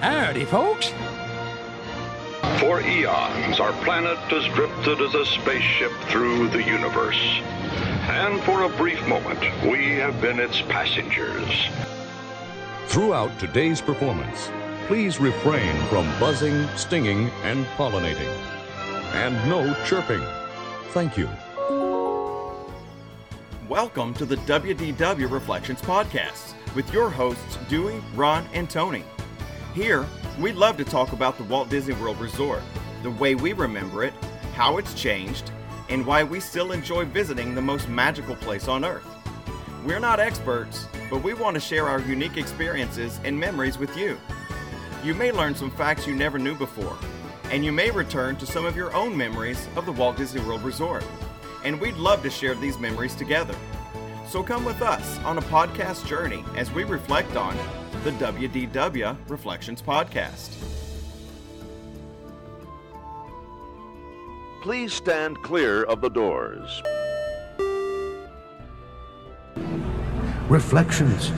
Howdy, folks. For eons, our planet has drifted as a spaceship through the universe. And for a brief moment, we have been its passengers. Throughout today's performance, please refrain from buzzing, stinging, and pollinating. And no chirping. Thank you. Welcome to the WDW Reflections Podcast with your hosts, Dewey, Ron, and Tony. Here, we love to talk about the Walt Disney World Resort, the way we remember it, how it's changed, and why we still enjoy visiting the most magical place on Earth. We're not experts, but we want to share our unique experiences and memories with you. You may learn some facts you never knew before, and you may return to some of your own memories of the Walt Disney World Resort. And we'd love to share these memories together. So come with us on a podcast journey as we reflect on the WDW Reflections Podcast. Please stand clear of the doors. Reflections.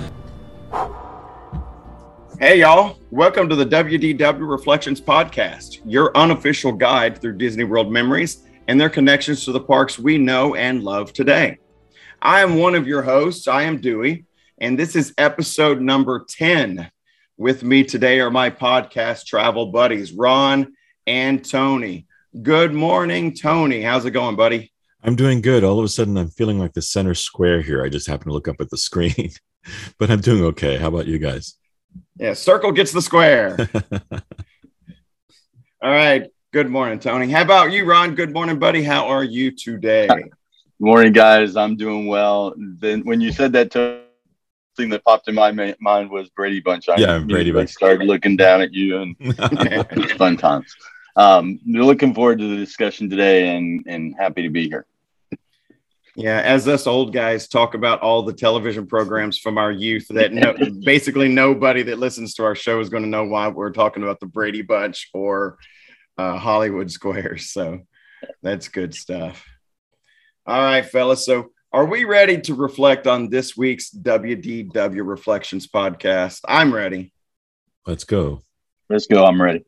Hey, y'all. Welcome to the WDW Reflections Podcast, your unofficial guide through Disney World memories and their connections to the parks we know and love today. I am one of your hosts. I am Dewey, and this is episode number 10. With me today are my podcast travel buddies, Ron and Tony. Good morning, Tony. How's it going, buddy? I'm doing good. All of a sudden, I'm feeling like the center square here. I just happen to look up at the screen, but I'm doing okay. How about you guys? Yeah, circle gets the square. All right. Good morning, Tony. How about you, Ron? Good morning, buddy. How are you today? Good morning, guys. I'm doing well. Then when you said that, to- thing that popped in my ma- mind was Brady Bunch. I Yeah, Brady Bunch. Started looking down at you, and fun times. Um, looking forward to the discussion today, and and happy to be here. Yeah, as us old guys talk about all the television programs from our youth that no, basically nobody that listens to our show is going to know why we're talking about the Brady Bunch or uh, Hollywood Squares. So that's good stuff. All right, fellas. So are we ready to reflect on this week's WDW Reflections podcast? I'm ready. Let's go. Let's go. I'm ready.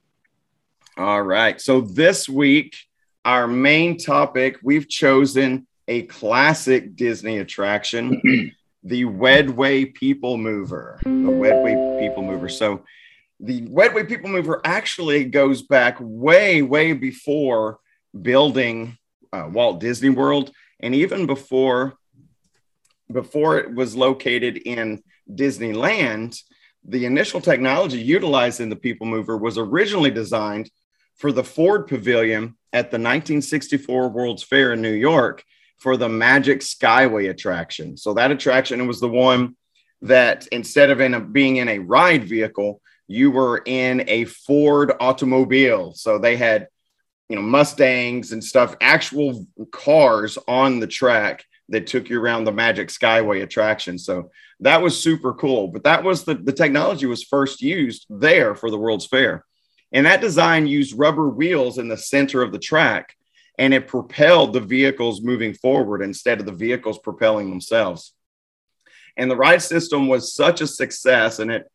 All right. So this week, our main topic, we've chosen a classic Disney attraction, the Wedway People Mover. The Wedway People Mover. So the Wedway People Mover actually goes back way, way before building uh, Walt Disney World, and even before before it was located in Disneyland. The initial technology utilized in the People Mover was originally designed for the Ford Pavilion at the 1964 World's Fair in New York for the Magic Skyway attraction. So that attraction was the one that instead of in a, being in a ride vehicle, you were in a Ford automobile. So they had, you know, Mustangs and stuff, actual cars on the track that took you around the Magic Skyway attraction. So that was super cool. But that was the, the technology was first used there for the World's Fair. And that design used rubber wheels in the center of the track and it propelled the vehicles moving forward instead of the vehicles propelling themselves. And the ride system was such a success and it,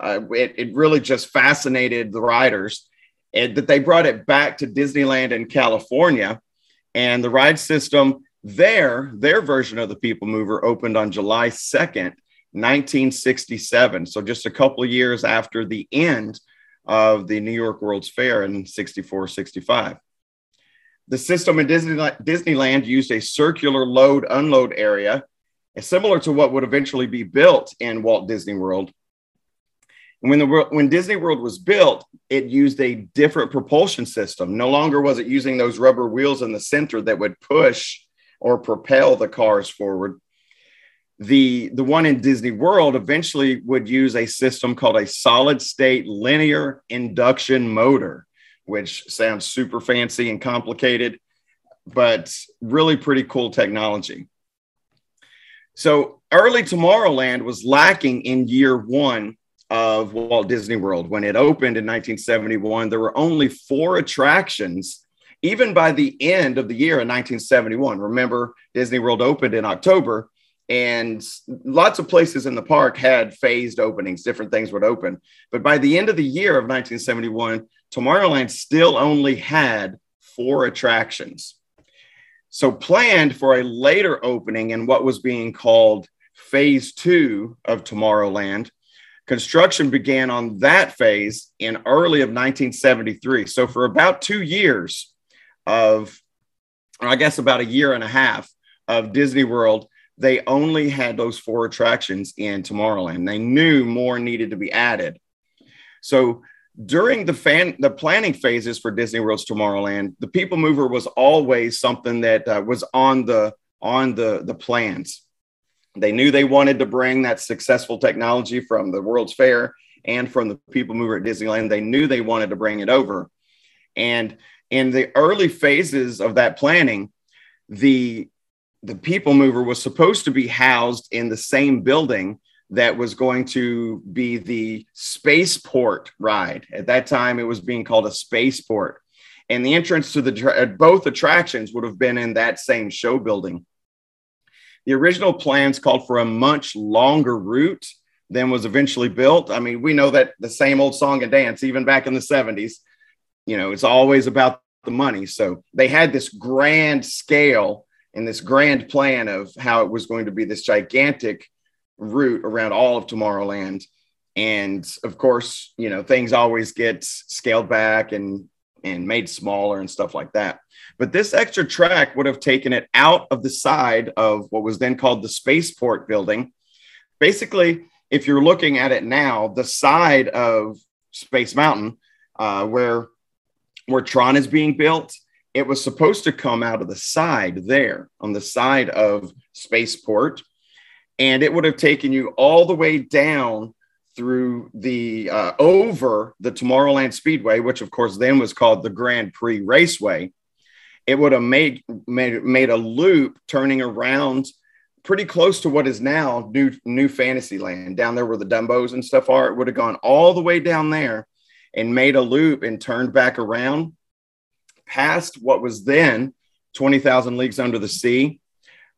uh, it, it really just fascinated the riders and that they brought it back to Disneyland in California. And the ride system there, their version of the People Mover opened on July 2nd, 1967. So just a couple of years after the end of the New York World's Fair in 64, 65. The system in Disneyland used a circular load unload area, similar to what would eventually be built in Walt Disney World. When the when Disney World was built, it used a different propulsion system. No longer was it using those rubber wheels in the center that would push or propel the cars forward. The, the one in Disney World eventually would use a system called a solid state linear induction motor, which sounds super fancy and complicated, but really pretty cool technology. So early Tomorrowland was lacking in year one of Walt Disney World. When it opened in 1971, there were only four attractions, even by the end of the year in 1971. Remember, Disney World opened in October. and lots of places in the park had phased openings, different things would open. But by the end of the year of 1971, Tomorrowland still only had four attractions. So, planned for a later opening in what was being called phase two of Tomorrowland, construction began on that phase in early of 1973. So, for about two years of, I guess about a year and a half of Disney World, they only had those four attractions in Tomorrowland. They knew more needed to be added. So during the fan the planning phases for Disney World's Tomorrowland, the People Mover was always something that uh, was on the on the the plans. They knew they wanted to bring that successful technology from the World's Fair and from the People Mover at Disneyland. They knew they wanted to bring it over, and in the early phases of that planning, the the People Mover was supposed to be housed in the same building that was going to be the spaceport ride. At that time, it was being called a spaceport. And the entrance to the both attractions would have been in that same show building. The original plans called for a much longer route than was eventually built. I mean, we know that the same old song and dance, even back in the 70s, you know, it's always about the money. So they had this grand scale and this grand plan of how it was going to be this gigantic route around all of Tomorrowland. And of course, you know, things always get scaled back and and made smaller and stuff like that. But this extra track would have taken it out of the side of what was then called the spaceport building. Basically, if you're looking at it now, the side of Space Mountain, uh, where where Tron is being built, it was supposed to come out of the side there on the side of Spaceport and it would have taken you all the way down through the uh, over the Tomorrowland Speedway, which of course then was called the Grand Prix Raceway. It would have made made made a loop turning around pretty close to what is now new new Fantasyland down there where the Dumbos and stuff are. It would have gone all the way down there and made a loop and turned back around past what was then 20,000 Leagues Under the Sea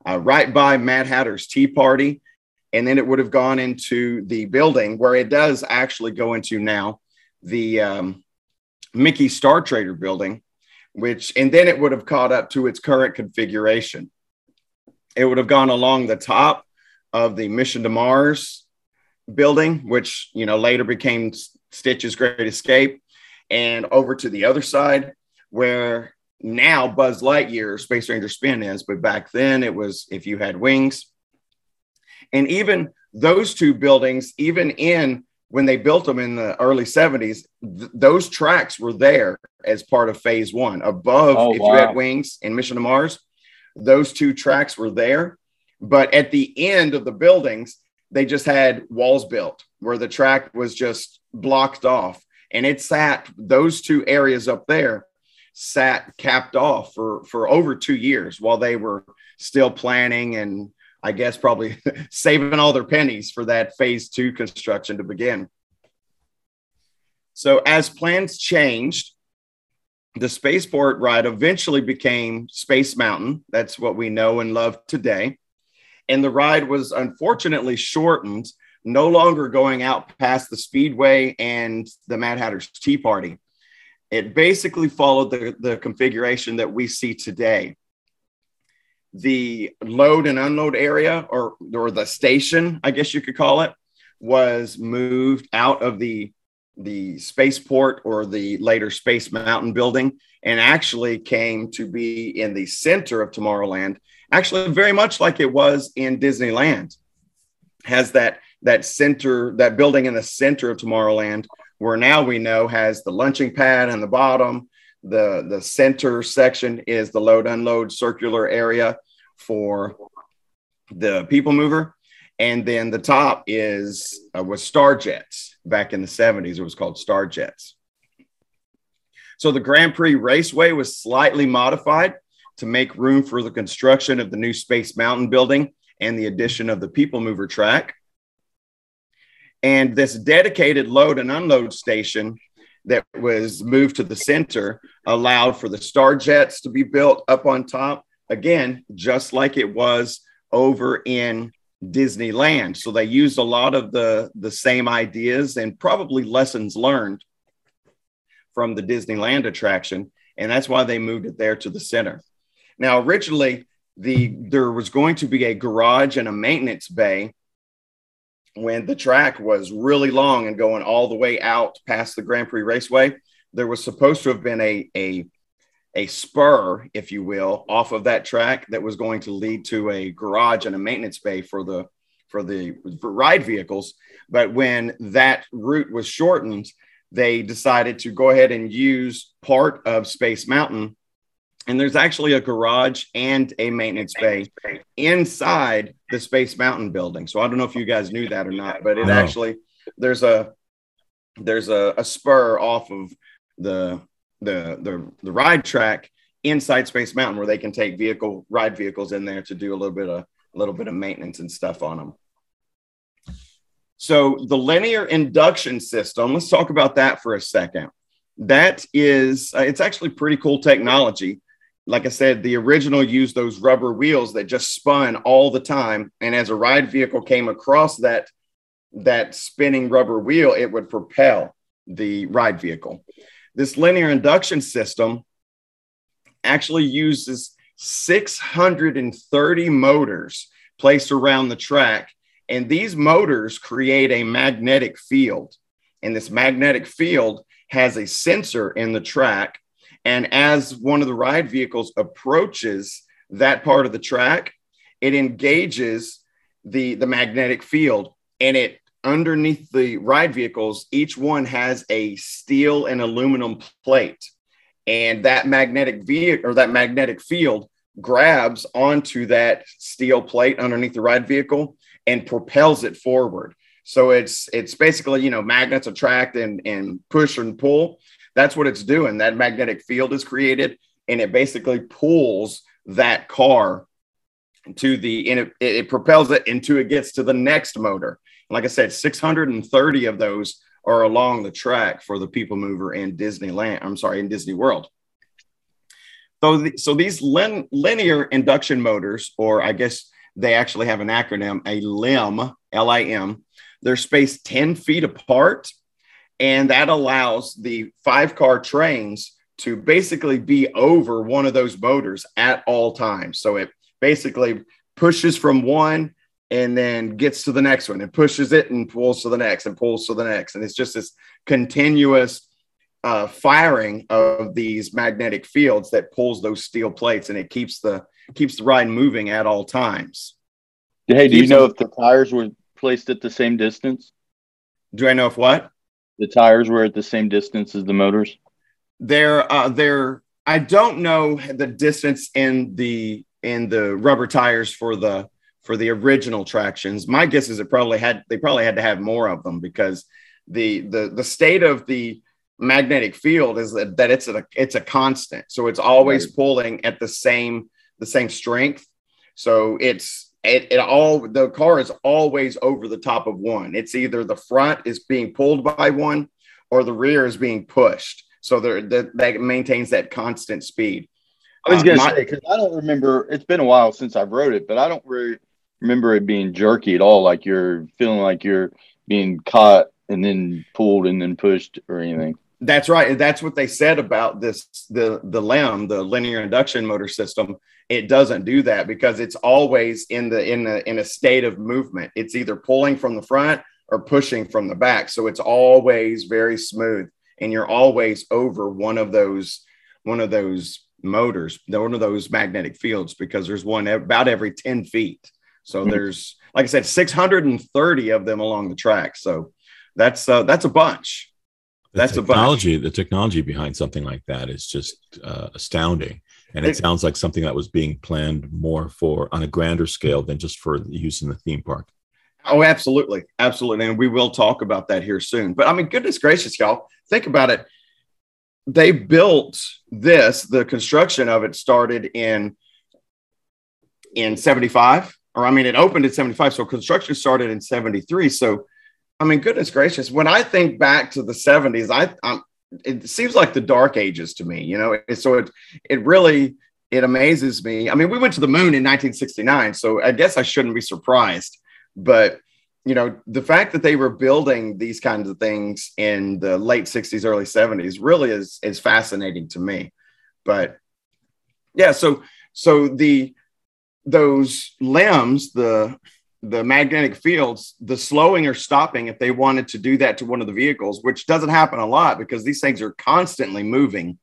uh, right by Mad Hatter's Tea Party. And then it would have gone into the building where it does actually go into now the um, Mickey Star Trader building, which, and then it would have caught up to its current configuration. It would have gone along the top of the Mission to Mars building, which, you know, later became Stitch's Great Escape, and over to the other side where now Buzz Lightyear Space Ranger Spin is, but back then it was if you had wings. And even those two buildings, even in when they built them in the early 70s, th- those tracks were there as part of phase one. Above, oh, if wow. you had wings in Mission to Mars, those two tracks were there. But at the end of the buildings, they just had walls built where the track was just blocked off. And it sat those two areas up there sat capped off for for over two years while they were still planning and I guess probably saving all their pennies for that phase two construction to begin. So as plans changed, the spaceport ride eventually became Space Mountain. That's what we know and love today. And the ride was unfortunately shortened, no longer going out past the Speedway and the Mad Hatter's Tea Party it basically followed the, the configuration that we see today. The load and unload area, or, or the station, I guess you could call it, was moved out of the, the spaceport or the later Space Mountain building and actually came to be in the center of Tomorrowland, actually, very much like it was in Disneyland. Has that that center, that building in the center of Tomorrowland where now we know has the lunching pad on the bottom. The, the center section is the load unload circular area for the people mover. And then the top is uh, was Star Jets back in the 70s. It was called Star Jets. So the Grand Prix Raceway was slightly modified to make room for the construction of the new Space Mountain building and the addition of the people mover track. And this dedicated load and unload station that was moved to the center allowed for the star jets to be built up on top again just like it was over in Disneyland. So they used a lot of the the same ideas and probably lessons learned from the Disneyland attraction, and that's why they moved it there to the center. Now, originally, the there was going to be a garage and a maintenance bay when the track was really long and going all the way out past the Grand Prix Raceway. There was supposed to have been a a a spur, if you will, off of that track that was going to lead to a garage and a maintenance bay for the for the for ride vehicles. But when that route was shortened, they decided to go ahead and use part of Space Mountain. And there's actually a garage and a maintenance bay inside the Space Mountain building. So I don't know if you guys knew that or not, but it actually there's a there's a, a spur off of the the the the ride track inside Space Mountain where they can take vehicle ride vehicles in there to do a little bit of a little bit of maintenance and stuff on them. So the linear induction system, let's talk about that for a second. That is, uh, it's actually pretty cool technology. Like I said, the original used those rubber wheels that just spun all the time, and as a ride vehicle came across that that spinning rubber wheel, it would propel the ride vehicle. This linear induction system actually uses 630 motors placed around the track. And these motors create a magnetic field. And this magnetic field has a sensor in the track. And as one of the ride vehicles approaches that part of the track, it engages the, the magnetic field and it underneath the ride vehicles, each one has a steel and aluminum plate. And that magnetic vehicle or that magnetic field grabs onto that steel plate underneath the ride vehicle and propels it forward. So it's it's basically, you know, magnets attract and, and push and pull. That's what it's doing. That magnetic field is created and it basically pulls that car to the and it, it propels it into it gets to the next motor like I said, 630 of those are along the track for the People Mover in Disneyland. I'm sorry, in Disney World. So, the, so these lin, linear induction motors, or I guess they actually have an acronym, a LIM, L I M, they're spaced 10 feet apart. And that allows the five car trains to basically be over one of those motors at all times. So it basically pushes from one and then gets to the next one and pushes it and pulls to the next and pulls to the next. And it's just this continuous uh, firing of these magnetic fields that pulls those steel plates and it keeps the keeps the ride moving at all times. Hey, do you know if the tires were placed at the same distance? Do I know if what? The tires were at the same distance as the motors? They're uh they're I don't know the distance in the in the rubber tires for the for the original tractions. My guess is it probably had they probably had to have more of them because the the the state of the magnetic field is that, that it's a it's a constant. So it's always right. pulling at the same the same strength. So it's it, it all the car is always over the top of one. It's either the front is being pulled by one or the rear is being pushed. So there that, that maintains that constant speed. I was gonna uh, say because I don't remember. It's been a while since I've wrote it, but I don't really remember it being jerky at all, like you're feeling like you're being caught and then pulled and then pushed or anything. That's right. That's what they said about this the the LIM, the linear induction motor system. It doesn't do that because it's always in the in the in a state of movement. It's either pulling from the front or pushing from the back. So it's always very smooth and you're always over one of those one of those motors, one of those magnetic fields because there's one about every 10 feet. So mm-hmm. there's, like I said, 630 of them along the track. So that's uh, that's a bunch. The that's technology, a bunch. The technology behind something like that is just uh, astounding, and it, sounds like something that was being planned more for on a grander scale than just for use in the theme park. Oh, absolutely, absolutely, and we will talk about that here soon. But I mean, goodness gracious, y'all, think about it. They built this. The construction of it started in in 75 or I mean, it opened in 75. So construction started in 73. So, I mean, goodness gracious, when I think back to the 70s, I, I'm, it seems like the dark ages to me, you know? So it, it really, it amazes me. I mean, we went to the moon in 1969, so I guess I shouldn't be surprised. but you know the fact that they were building these kinds of things in the late 60s early 70s really is is fascinating to me but yeah so so the those LIMs the the magnetic fields the slowing or stopping if they wanted to do that to one of the vehicles which doesn't happen a lot because these things are constantly moving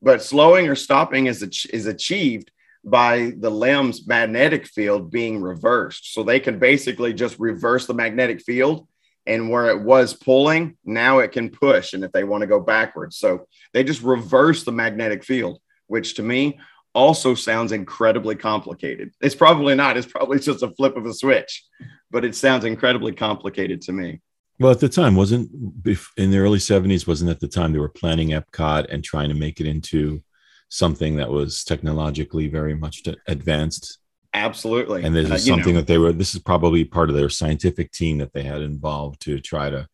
but slowing or stopping is is achieved by the LIM's magnetic field being reversed. So they can basically just reverse the magnetic field and where it was pulling, now it can push. And if they want to go backwards, so they just reverse the magnetic field, which to me also sounds incredibly complicated. It's probably not, it's probably just a flip of a switch, but it sounds incredibly complicated to me. Well, at the time, wasn't in the early 70s, wasn't at the time they were planning Epcot and trying to make it into something that was technologically very much advanced. Absolutely. And this is uh, something know. that they were, this is probably part of their scientific team that they had involved to try to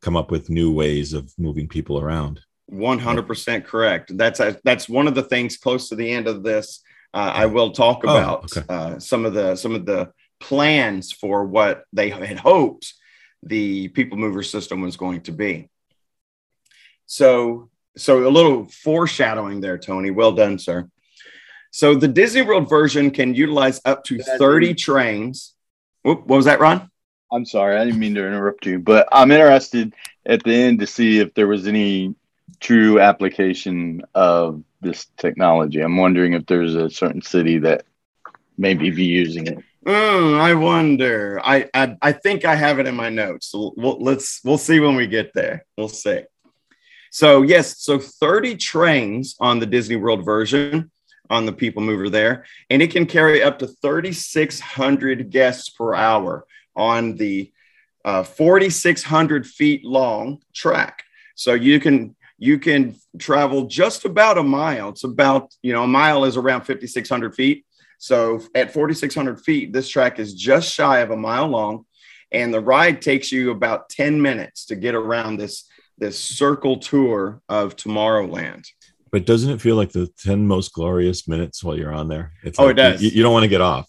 come up with new ways of moving people around. 100% correct. That's, a, that's one of the things close to the end of this. Uh, I will talk oh, about oh, okay. uh, some of the, some of the plans for what they had hoped the people mover system was going to be. So so a little foreshadowing there, Tony. Well done, sir. So the Disney World version can utilize up to 30 trains. Whoop, what was that, Ron? I'm sorry, I didn't mean to interrupt you, but I'm interested at the end to see if there was any true application of this technology. I'm wondering if there's a certain city that maybe be using it. Mm, I wonder. I, I I think I have it in my notes. So we'll, let's we'll see when we get there. We'll see. So, yes, so 30 trains on the Disney World version on the People Mover there, and it can carry up to 3,600 guests per hour on the uh, 4,600 feet long track. So you can you can travel just about a mile. It's about you know a mile is around 5,600 feet. So at 4,600 feet, this track is just shy of a mile long, and the ride takes you about 10 minutes to get around this this circle tour of Tomorrowland. But doesn't it feel like the 10 most glorious minutes while you're on there? It's oh, like, it does. You, you don't want to get off.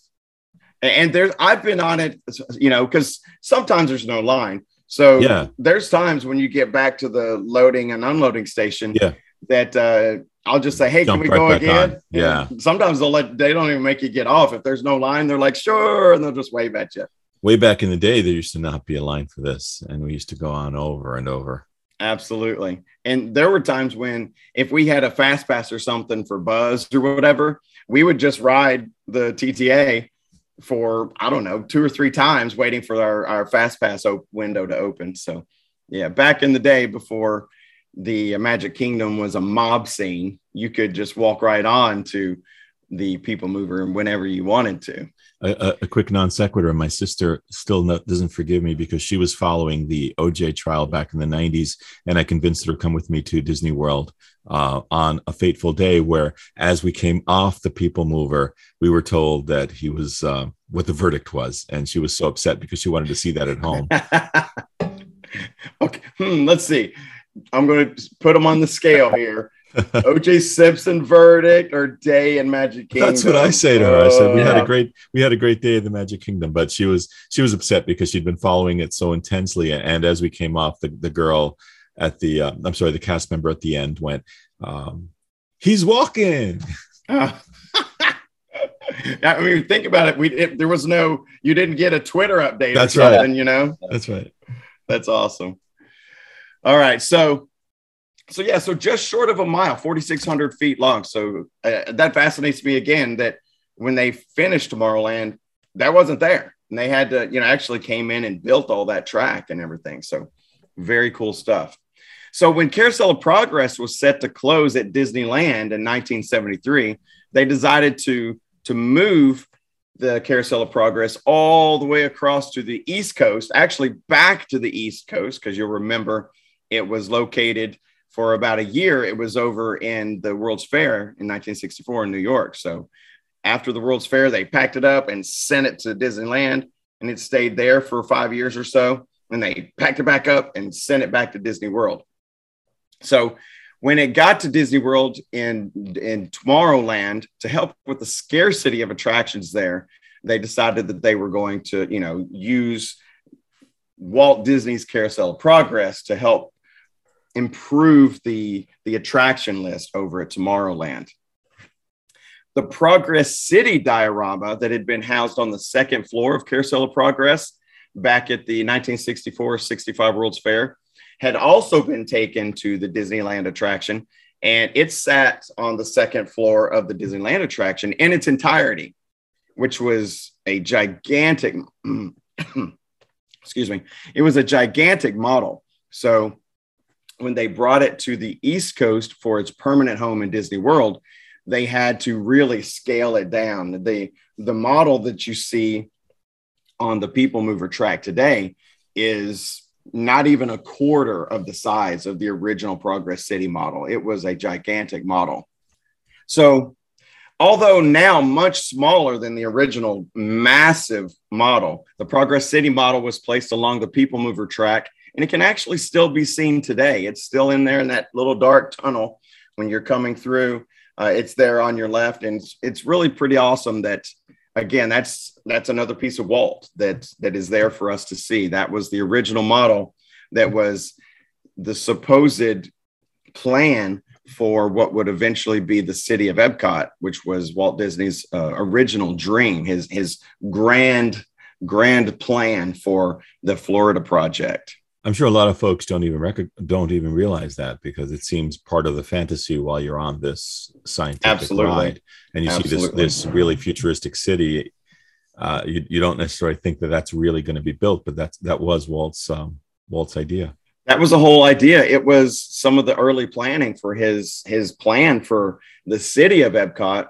And there's, I've been on it, you know, because sometimes there's no line. So yeah. there's times when you get back to the loading and unloading station yeah. that uh, I'll just say, hey, Jump can we right go again? On. Yeah. And sometimes they'll let, they don't even make you get off. If there's no line, they're like, sure. And they'll just wave at you. Way back in the day, there used to not be a line for this. And we used to go on over and over. Absolutely. And there were times when if we had a fast pass or something for Buzz or whatever, we would just ride the TTA for, I don't know, two or three times waiting for our, our fast pass op- window to open. So, yeah, back in the day before the Magic Kingdom was a mob scene, you could just walk right on to the people mover whenever you wanted to a, a, quick non sequitur. My sister still no, doesn't forgive me because she was following the OJ trial back in the 90s, and I convinced her to come with me to Disney World uh, on a fateful day where, as we came off the People Mover, we were told that he was uh, what the verdict was, and she was so upset because she wanted to see that at home. okay, hmm, let's see. I'm going to put them on the scale here. OJ Simpson verdict or day in Magic Kingdom. That's what I say to her. I said we had a oh. great we had a great day in the Magic Kingdom, but she was she was upset because she'd been following it so intensely. And as we came off, the the girl at the uh, I'm sorry, the cast member at the end went, um, "He's walking." I mean, think about it. We it, there was no you didn't get a Twitter update. That's right. You know. That's right. That's awesome. All right, so so yeah, so just short of a mile, 4,600 feet long. So uh, that fascinates me again that when they finished Tomorrowland, that wasn't there. And they had to, you know, actually came in and built all that track and everything. So very cool stuff. So when Carousel of Progress was set to close at Disneyland in 1973, they decided to to move the Carousel of Progress all the way across to the East Coast, actually back to the East Coast, because you'll remember it was located for about a year, it was over in the World's Fair in 1964 in New York. So after the World's Fair, they packed it up and sent it to Disneyland, and it stayed there for five years or so. And they packed it back up and sent it back to Disney World. So when it got to Disney World in in Tomorrowland to help with the scarcity of attractions there, they decided that they were going to, you know, use Walt Disney's Carousel of Progress to help improve the, the attraction list over at Tomorrowland. The Progress City diorama that had been housed on the second floor of Carousel of Progress back at the 1964 65 World's Fair had also been taken to the Disneyland attraction, and it sat on the second floor of the Disneyland attraction in its entirety, which was a gigantic, excuse me, it was a gigantic model. So when they brought it to the East Coast for its permanent home in Disney World, they had to really scale it down. The the model that you see on the People Mover track today is not even a quarter of the size of the original Progress City model. It was a gigantic model. So, although now much smaller than the original massive model, the Progress City model was placed along the People Mover track and it can actually still be seen today. It's still in there in that little dark tunnel when you're coming through. Uh, it's there on your left, and it's, it's really pretty awesome that again that's that's another piece of Walt that that is there for us to see. That was the original model that was the supposed plan for what would eventually be the city of Epcot, which was Walt Disney's uh, original dream, his his grand grand plan for the Florida project. I'm sure a lot of folks don't even rec- don't even realize that because it seems part of the fantasy while you're on this scientific Absolutely. ride, and you Absolutely. see this this really futuristic city. Uh, you, you don't necessarily think that that's really going to be built, but that's that was Walt's um, Walt's idea. That was the whole idea. It was some of the early planning for his his plan for the city of Epcot.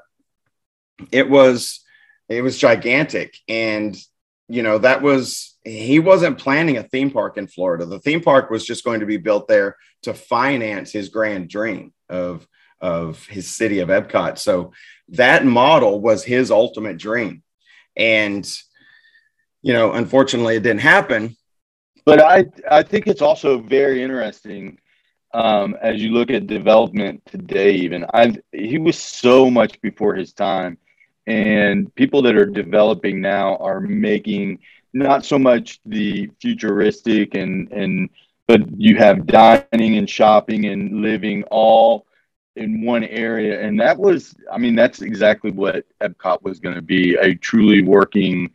It was it was gigantic, and you know that was he wasn't planning a theme park in Florida. The theme park was just going to be built there to finance his grand dream of of his city of Epcot. So that model was his ultimate dream. And you know, unfortunately it didn't happen. But I I think it's also very interesting um, as you look at development today. Even I he was so much before his time, and people that are developing now are making not so much the futuristic and and but you have dining and shopping and living all in one area. And that was i mean that's exactly what epcot was going to be a truly working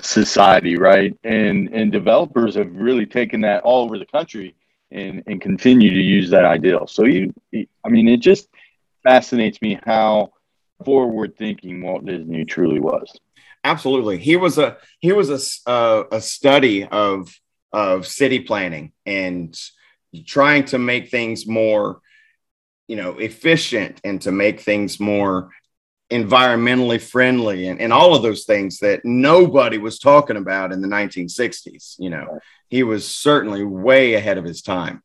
society right? And and developers have really taken that all over the country and and continue to use that ideal. So you i mean it just fascinates me how forward thinking walt disney truly was Absolutely, he was a he was a uh, a study of of city planning and trying to make things more, you know, efficient and to make things more environmentally friendly and, and all of those things that nobody was talking about in the 1960s. You know, he was certainly way ahead of his time.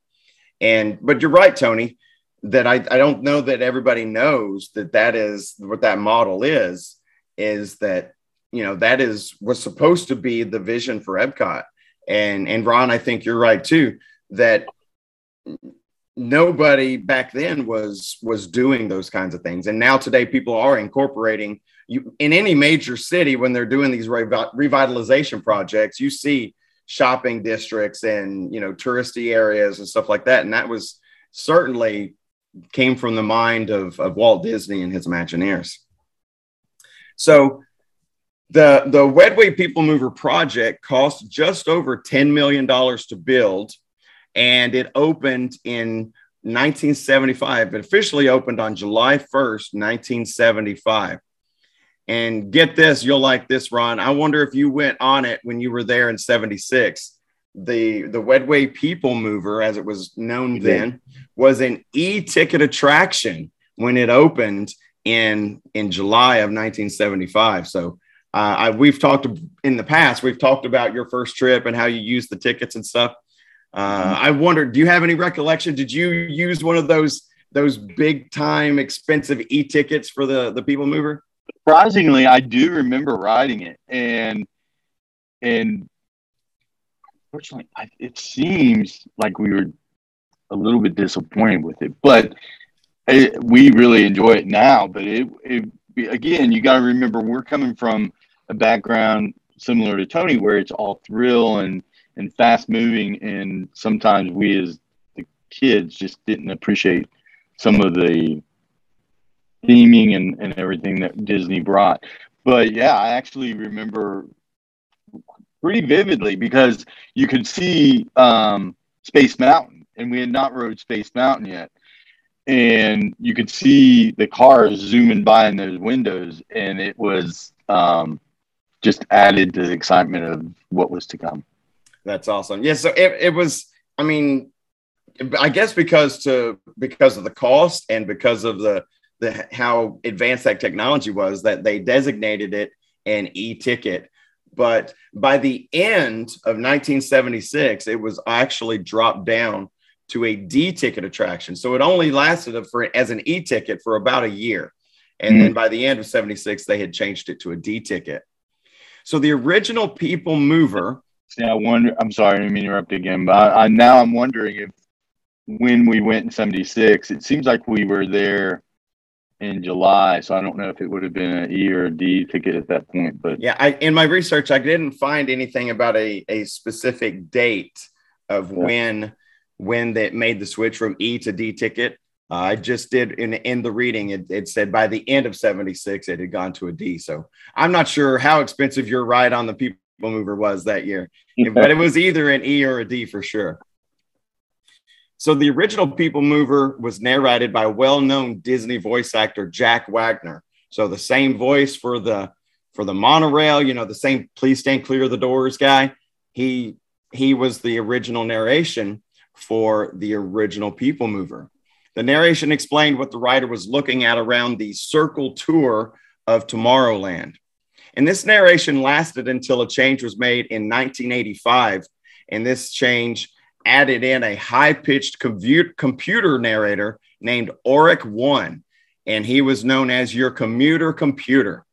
And but you're right, Tony, that I, I don't know that everybody knows that that is what that model is, is that you know that is was supposed to be the vision for Epcot. And and Ron, I think you're right too that nobody back then was was doing those kinds of things and now today people are incorporating you in any major city when they're doing these revitalization projects you see shopping districts and you know touristy areas and stuff like that and that was certainly came from the mind of, of walt disney and his imagineers so the the Wedway People Mover project cost just over $10 million to build, and it opened in 1975. It officially opened on July 1st, 1975. And get this, you'll like this, Ron. I wonder if you went on it when you were there in 76. The the Wedway People Mover, as it was known then, was an e-ticket attraction when it opened in in July of 1975. So uh, I, we've talked in the past, we've talked about your first trip and how you used the tickets and stuff. Uh, I wondered, do you have any recollection? Did you use one of those those big time expensive e-tickets for the the People Mover? Surprisingly, I do remember riding it, and and fortunately, I, it seems like we were a little bit disappointed with it, but it, we really enjoy it now. But it, it again, you got to remember we're coming from a background similar to Tony, where it's all thrill and and fast moving, and sometimes we as the kids just didn't appreciate some of the theming and, and everything that Disney brought. But yeah, I actually remember pretty vividly because you could see um, Space Mountain, and we had not rode Space Mountain yet. And you could see the cars zooming by in those windows, and it was um, just added to the excitement of what was to come. That's awesome. Yeah, so it, it was. I mean, I guess because to because of the cost and because of the the how advanced that technology was that they designated it an e-ticket. But by the end of 1976, it was actually dropped down to a D ticket attraction. So it only lasted for as an e ticket for about a year. And mm-hmm. then by the end of 76, they had changed it to a D ticket. So the original People Mover. Yeah, I wonder. I'm sorry, I didn't interrupt again, but I, I, now I'm wondering if when we went in 76, it seems like we were there in July. So I don't know if it would have been an E or a D ticket at that point. But yeah, I, in my research, I didn't find anything about a, a specific date of yeah. when when they made the switch from E to D ticket. Uh, I just did in in the reading. It, it said by the end of '76 it had gone to a D. So I'm not sure how expensive your ride on the People Mover was that year, but it was either an E or a D for sure. So the original People Mover was narrated by well-known Disney voice actor Jack Wagner. So the same voice for the for the monorail, you know, the same "Please stand clear of the doors" guy. He he was the original narration for the original People Mover. The narration explained what the writer was looking at around the circle tour of Tomorrowland. And this narration lasted until a change was made in 1985. And this change added in a high pitched computer narrator named Auric One. And he was known as your commuter computer.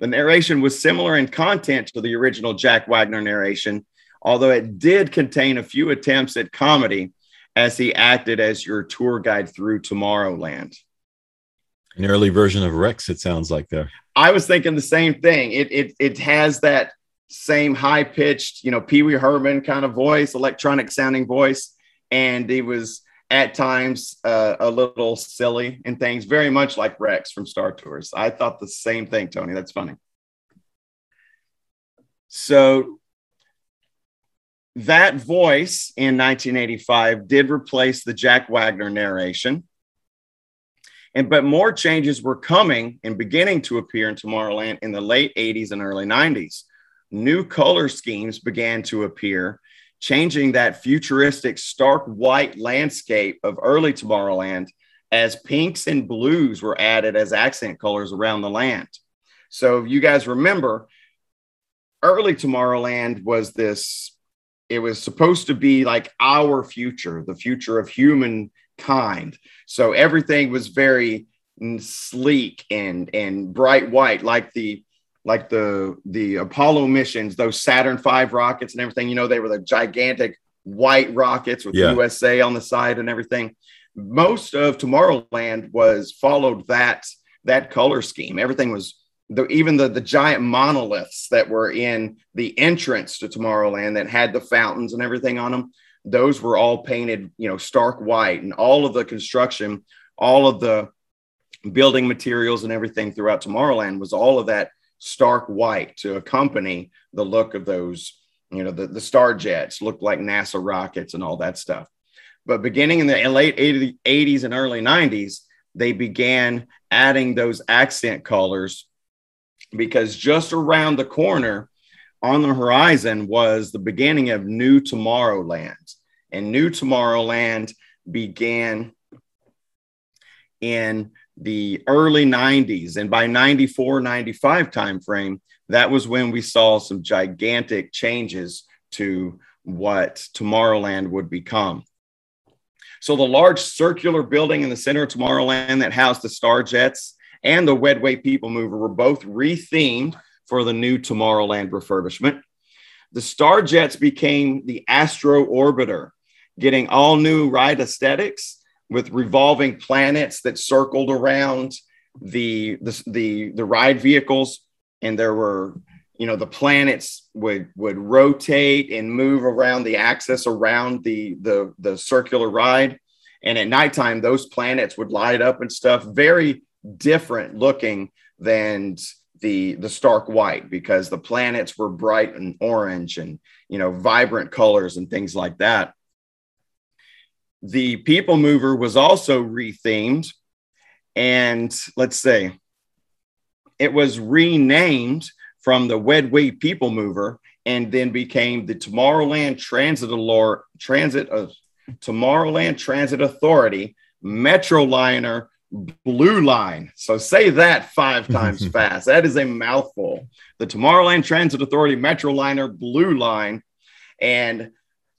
The narration was similar in content to the original Jack Wagner narration, although it did contain a few attempts at comedy as he acted as your tour guide through Tomorrowland. An early version of Rex, it sounds like there. I was thinking the same thing. It it it has that same high pitched, you know, Pee Wee Herman kind of voice, electronic sounding voice, and he was at times uh, a little silly and things, very much like Rex from Star Tours. I thought the same thing, Tony. That's funny. So that voice in 1985 did replace the Jack Wagner narration. And but more changes were coming and beginning to appear in Tomorrowland in the late 80s and early 90s. New color schemes began to appear, changing that futuristic stark white landscape of early Tomorrowland as pinks and blues were added as accent colors around the land. So you guys remember early Tomorrowland was this it was supposed to be like our future, the future of humankind. So everything was very sleek and and bright white, like the like the the Apollo missions, those Saturn V rockets and everything. You know, they were the gigantic white rockets with yeah. USA on the side and everything. Most of Tomorrowland was followed that that color scheme. Everything was the, even the, the giant monoliths that were in the entrance to Tomorrowland that had the fountains and everything on them, those were all painted, you know, stark white, and all of the construction, all of the building materials and everything throughout Tomorrowland was all of that stark white to accompany the look of those, you know, the, the star jets looked like NASA rockets and all that stuff. But beginning in the late 80s and early 90s, they began adding those accent colors because just around the corner on the horizon was the beginning of New Tomorrowland. And New Tomorrowland began in the early 90s. And by 94, 95 timeframe, that was when we saw some gigantic changes to what Tomorrowland would become. So the large circular building in the center of Tomorrowland that housed the Star Jets and the Wedway People Mover were both rethemed for the new Tomorrowland refurbishment. The Star Jets became the Astro Orbiter, getting all new ride aesthetics with revolving planets that circled around the, the, the, the ride vehicles. and there were you know the planets would would rotate and move around the axis around the the the circular ride. And at nighttime those planets would light up and stuff. Very different looking than the the stark white because the planets were bright and orange and you know vibrant colors and things like that the people mover was also rethemed and let's say it was renamed from the Wedway People Mover and then became the Tomorrowland Transit Allure, Transit of Tomorrowland Transit Authority Metroliner Blue Line. So say that five times fast. That is a mouthful. The Tomorrowland Transit Authority Metroliner Blue Line. And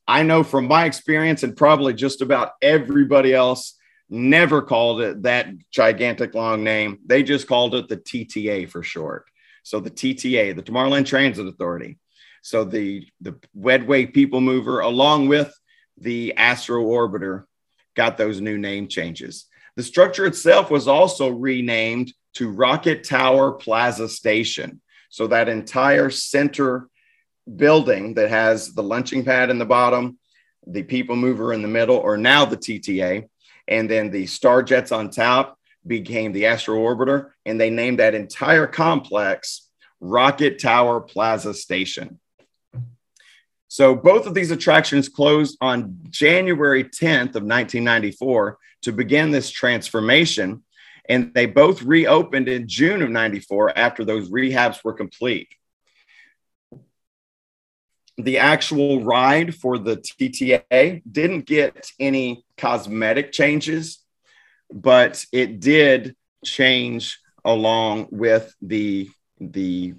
I know from my experience and probably just about everybody else never called it that gigantic long name. They just called it the TTA for short. So the TTA, the Tomorrowland Transit Authority. So the the Wedway People Mover, along with the Astro Orbiter, got those new name changes. The structure itself was also renamed to Rocket Tower Plaza Station. So that entire center building that has the lunching pad in the bottom, the people mover in the middle, or now the TTA, and then the star jets on top became the Astro Orbiter, and they named that entire complex Rocket Tower Plaza Station. So both of these attractions closed on January 10th of 1994 to begin this transformation, and they both reopened in June of 94 after those rehabs were complete the actual ride for the TTA didn't get any cosmetic changes, but it did change along with the the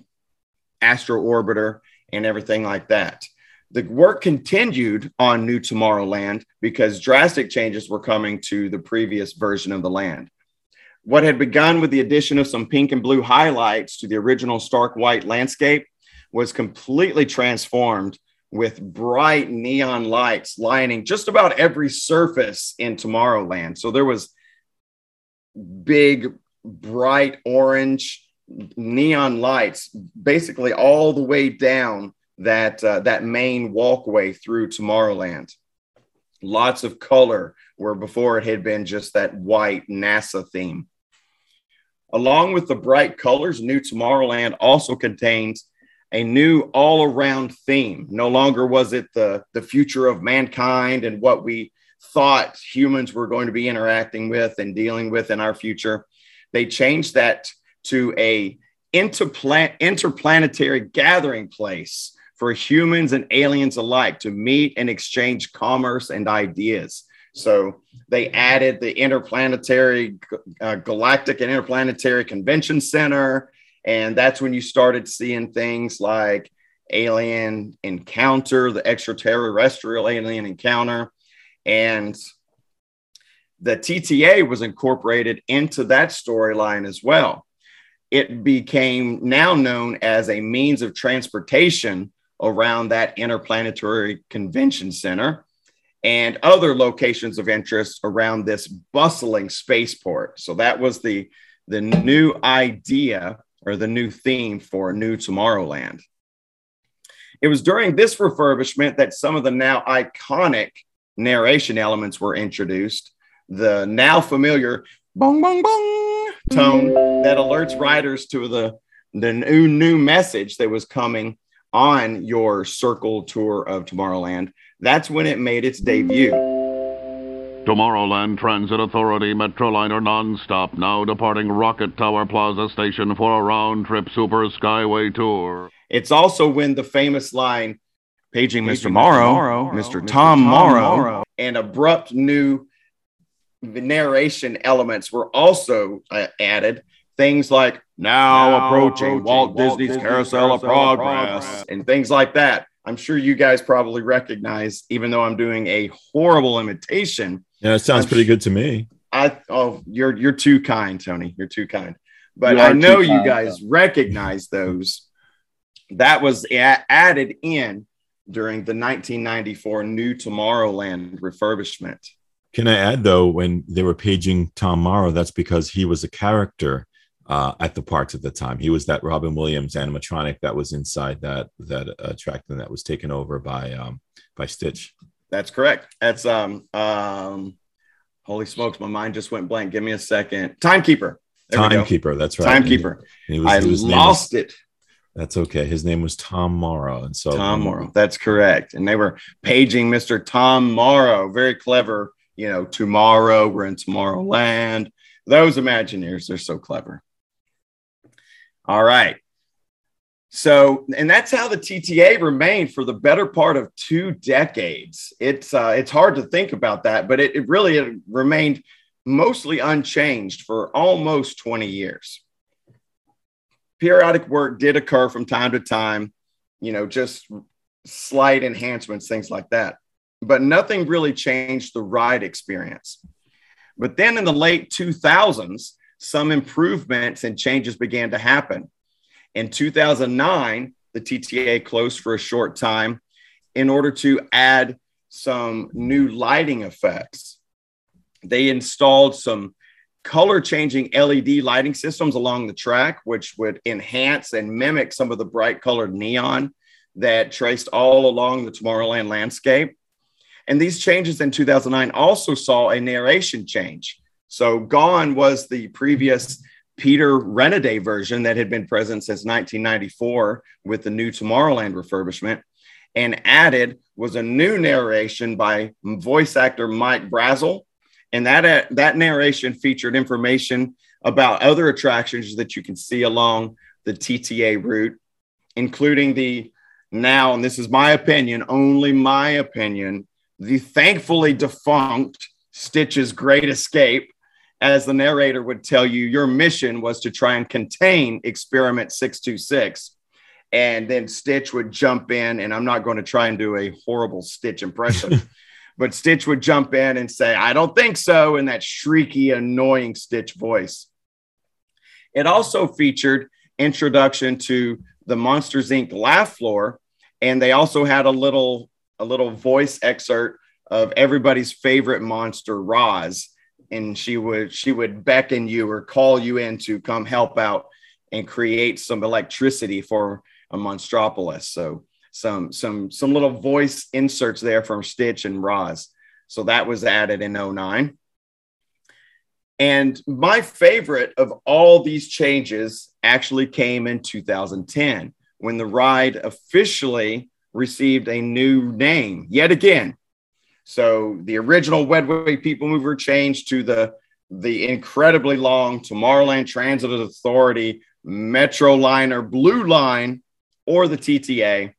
Astro Orbiter and everything like that. The work continued on New Tomorrowland because drastic changes were coming to the previous version of the land. What had begun with the addition of some pink and blue highlights to the original stark white landscape was completely transformed with bright neon lights lining just about every surface in Tomorrowland. So there was big, bright orange neon lights basically all the way down that uh, that main walkway through Tomorrowland. Lots of color where before it had been just that white NASA theme. Along with the bright colors, New Tomorrowland also contains a new all around theme. No longer was it the, the future of mankind and what we thought humans were going to be interacting with and dealing with in our future. They changed that to a interplan- interplanetary gathering place for humans and aliens alike to meet and exchange commerce and ideas. So they added the interplanetary, uh, galactic and interplanetary convention center and that's when you started seeing things like Alien Encounter, the extraterrestrial alien encounter. And the TTA was incorporated into that storyline as well. It became now known as a means of transportation around that interplanetary convention center and other locations of interest around this bustling spaceport. So that was the the new idea or the new theme for New Tomorrowland. It was during this refurbishment that some of the now iconic narration elements were introduced. The now familiar bong bong bong tone that alerts riders to the, the new, new message that was coming on your circle tour of Tomorrowland. That's when it made its debut. Tomorrowland Transit Authority Metroliner nonstop now departing Rocket Tower Plaza Station for a round trip Super Skyway tour. It's also when the famous line, paging, Mr. Morrow, Morrow, Mr. Mr. Tom, Tom Morrow, Morrow, and abrupt new narration elements were also uh, added. Things like now, now approaching, Walt, Walt Disney's, Disney's Carousel, of Progress, Progress and things like that. I'm sure you guys probably recognize, even though I'm doing a horrible imitation yeah, it sounds I'm pretty good to me. I oh, you're you're too kind, Tony. You're too kind. But I know you guys though. recognize those. That was a- added in during the 1994 New Tomorrowland refurbishment. Can I add though, when they were paging Tom Morrow, that's because he was a character uh, at the parks at the time. He was that Robin Williams animatronic that was inside that that attraction that was taken over by um, by Stitch. That's correct. That's um um. Holy smokes, my mind just went blank. Give me a second. Timekeeper. There Timekeeper. That's right. Timekeeper. Was, I lost was, it. That's okay. His name was Tom Morrow, and so Tom Morrow. That's correct. And they were paging Mr. Tom Morrow. Very clever. You know, tomorrow we're in Tomorrowland. Those Imagineers, they're so clever. All right. So, and that's how the TTA remained for the better part of two decades. It's uh, it's hard to think about that, but it, it really it remained mostly unchanged for almost 20 years. Periodic work did occur from time to time, you know, just slight enhancements, things like that. But nothing really changed the ride experience. But then in the late 2000s, some improvements and changes began to happen. In 2009, the TTA closed for a short time in order to add some new lighting effects. They installed some color changing LED lighting systems along the track, which would enhance and mimic some of the bright colored neon that traced all along the Tomorrowland landscape. And these changes in 2009 also saw a narration change. So, gone was the previous Peter Renaday version that had been present since 1994 with the new Tomorrowland refurbishment. And added was a new narration by voice actor Mike Brazel. And that, uh, that narration featured information about other attractions that you can see along the TTA route, including the now, and this is my opinion, only my opinion, the thankfully defunct Stitch's Great Escape as the narrator would tell you, your mission was to try and contain experiment 626. And then Stitch would jump in, and I'm not going to try and do a horrible Stitch impression, but Stitch would jump in and say, I don't think so, in that shrieky, annoying Stitch voice. It also featured introduction to the Monsters Inc. laugh floor, and they also had a little a little voice excerpt of everybody's favorite monster, Roz and she would she would beckon you or call you in to come help out and create some electricity for a monstropolis. So some some some little voice inserts there from stitch and roz. So that was added in 09 and my favorite of all these changes actually came in 2010 when the ride officially received a new name yet again so the original Wedway People Mover changed to the the incredibly long Tomorrowland Transit Authority Metroliner Blue Line or the TTA.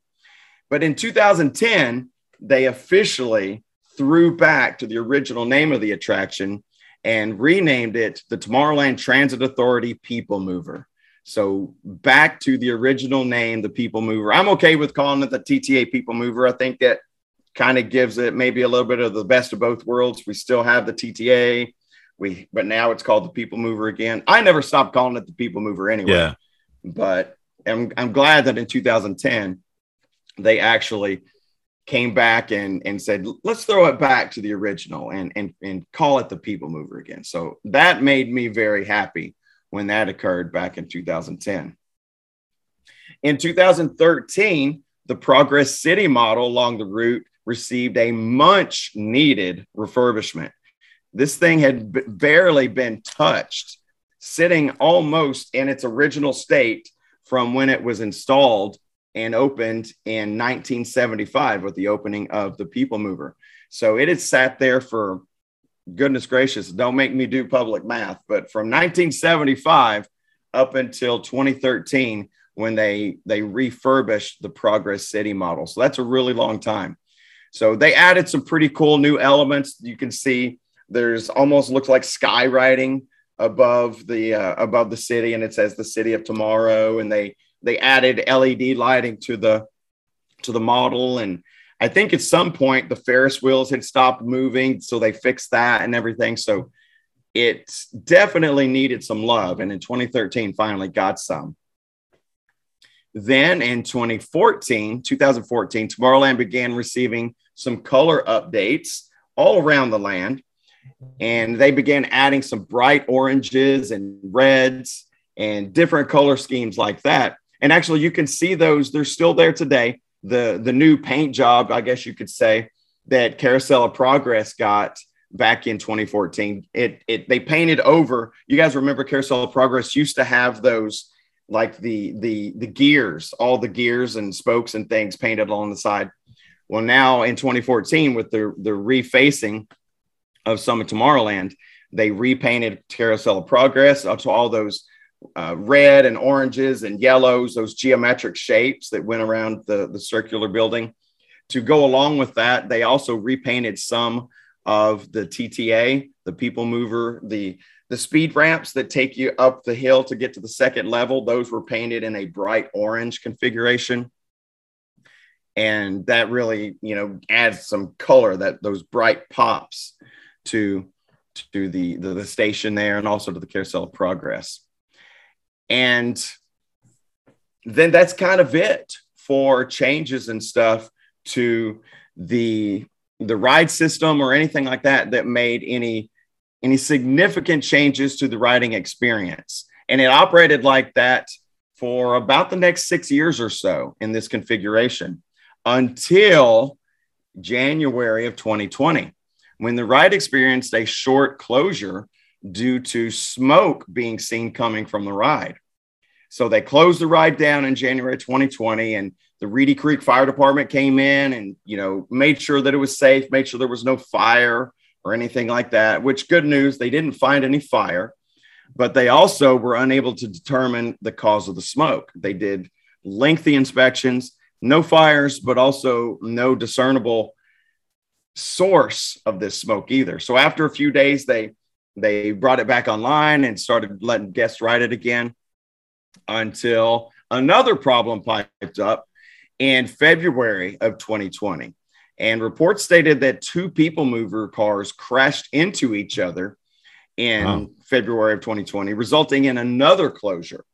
But in 2010, they officially threw back to the original name of the attraction and renamed it the Tomorrowland Transit Authority People Mover. So back to the original name, the People Mover. I'm okay with calling it the TTA People Mover. I think that kind of gives it maybe a little bit of the best of both worlds. We still have the TTA, we but now it's called the People Mover again. I never stopped calling it the People Mover anyway. Yeah. But I'm I'm glad that in 2010 they actually came back and and said let's throw it back to the original and and and call it the People Mover again. So that made me very happy when that occurred back in 2010. In 2013, the Progress City model along the route received a much needed refurbishment. This thing had b- barely been touched, sitting almost in its original state from when it was installed and opened in 1975 with the opening of the People Mover. So it had sat there for goodness gracious, don't make me do public math, but from 1975 up until 2013 when they they refurbished the Progress City model. So that's a really long time. So they added some pretty cool new elements. You can see there's almost looks like skywriting above the uh, above the city, and it says the city of tomorrow. And they they added LED lighting to the to the model, and I think at some point the Ferris wheels had stopped moving, so they fixed that and everything. So it definitely needed some love, and in 2013 finally got some. Then in 2014, 2014, Tomorrowland began receiving some color updates all around the land. And they began adding some bright oranges and reds and different color schemes like that. And actually, you can see those; they're still there today. The the new paint job, I guess you could say, that Carousel of Progress got back in 2014. It it they painted over. You guys remember Carousel of Progress used to have those like the the the gears, all the gears and spokes and things painted along the side. Well, now in 2014, with the the refacing of Summit Tomorrowland, they repainted Carousel of Progress up to all those uh, red and oranges and yellows, those geometric shapes that went around the, the circular building. To go along with that, they also repainted some of the TTA, the people mover, the the speed ramps that take you up the hill to get to the second level. Those were painted in a bright orange configuration, and that really you know adds some color that those bright pops to to the, the, the station there and also to the carousel of progress. And then that's kind of it for changes and stuff to the the ride system or anything like that that made any any significant changes to the riding experience. And it operated like that for about the next six years or so in this configuration until January of 2020 when the ride experienced a short closure due to smoke being seen coming from the ride. So they closed the ride down in January 2020 and the Reedy Creek Fire Department came in and, you know, made sure that it was safe, made sure there was no fire or anything like that, which good news, they didn't find any fire, but they also were unable to determine the cause of the smoke. They did lengthy inspections, no fires, but also no discernible source of this smoke either. So after a few days, they they brought it back online and started letting guests ride it again until another problem piped up in February of 2020. And reports stated that two people mover cars crashed into each other in wow. February of 2020, resulting in another closure.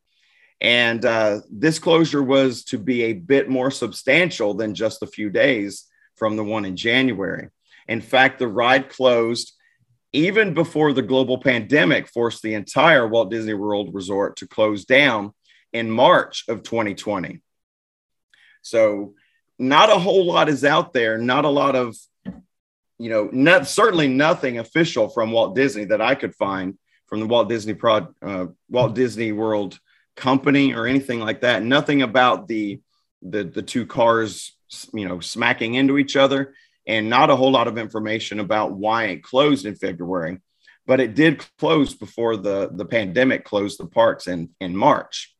And uh, this closure was to be a bit more substantial than just a few days from the one in January. In fact, the ride closed even before the global pandemic forced the entire Walt Disney World Resort to close down in March of 2020. So, not a whole lot is out there, not a lot of, you know, not, certainly nothing official from Walt Disney that I could find from the Walt Disney Prod, uh, Walt Disney World company or anything like that. Nothing about the the the two cars, you know, smacking into each other and not a whole lot of information about why it closed in February, but it did close before the, the pandemic closed the parks in, in March.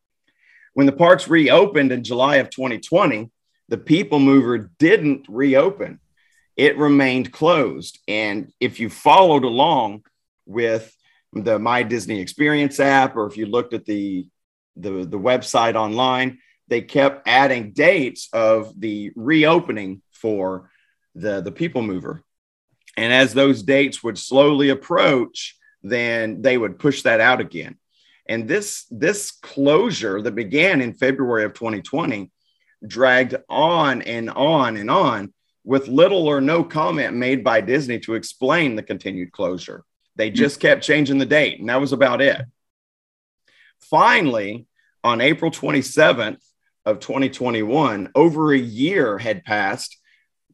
When the parks reopened in July of 2020, the People Mover didn't reopen. It remained closed. And if you followed along with the My Disney Experience app, or if you looked at the, the, the website online, they kept adding dates of the reopening for the the people mover and as those dates would slowly approach then they would push that out again and this this closure that began in february of 2020 dragged on and on and on with little or no comment made by disney to explain the continued closure. They hmm. just kept changing the date and that was about it. Finally on april 27th of 2021 over a year had passed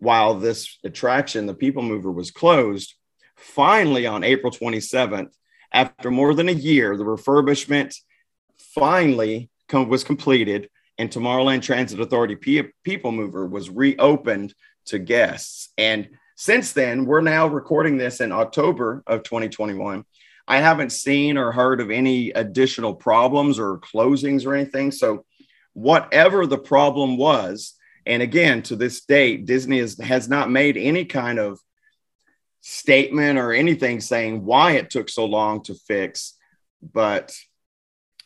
while this attraction, the People Mover, was closed, finally on April 27th, after more than a year, the refurbishment finally com- was completed, and Tomorrowland Transit Authority P- People Mover was reopened to guests. And since then, we're now recording this in October of 2021. I haven't seen or heard of any additional problems or closings or anything. So, whatever the problem was, and again, to this date, Disney is, has not made any kind of statement or anything saying why it took so long to fix. But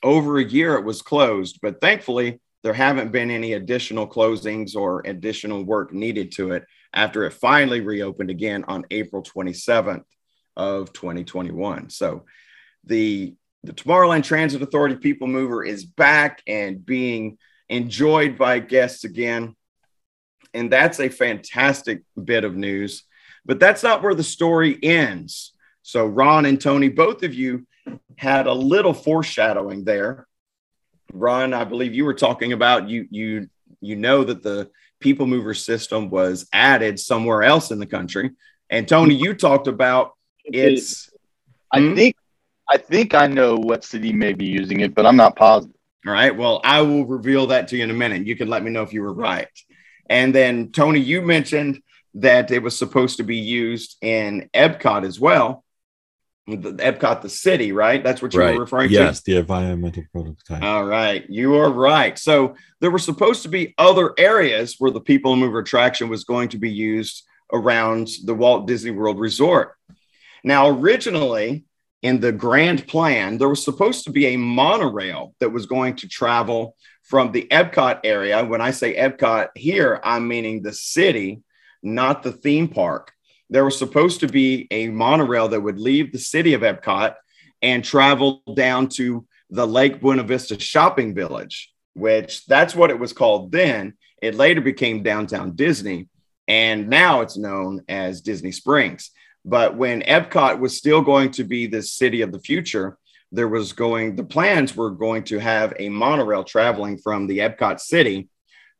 over a year, it was closed. But thankfully, there haven't been any additional closings or additional work needed to it after it finally reopened again on April 27th of 2021. So the the Tomorrowland Transit Authority People Mover is back and being enjoyed by guests again. And that's a fantastic bit of news. But that's not where the story ends. So, Ron and Tony, both of you had a little foreshadowing there Ron, I believe you were talking about you you you know that the people mover system was added somewhere else in the country. And Tony, you talked about it's I Hmm? think I think I know what city may be using it, but I'm not positive. all right. Well, I will reveal that to you in a minute. You can let me know if you were right. And then Tony, you mentioned that it was supposed to be used in Epcot as well. The Epcot, the city, right? That's what you right. were referring to. Yes, the environmental prototype. All right, you are right. So there were supposed to be other areas where the People Mover attraction was going to be used around the Walt Disney World Resort. Now, originally in the grand plan, there was supposed to be a monorail that was going to travel from the Epcot area. When I say Epcot here, I'm meaning the city, not the theme park. There was supposed to be a monorail that would leave the city of Epcot and travel down to the Lake Buena Vista Shopping Village, which that's what it was called then. It later became Downtown Disney, and now it's known as Disney Springs. But when Epcot was still going to be the city of the future, there was going, the plans were going to have a monorail traveling from the Epcot city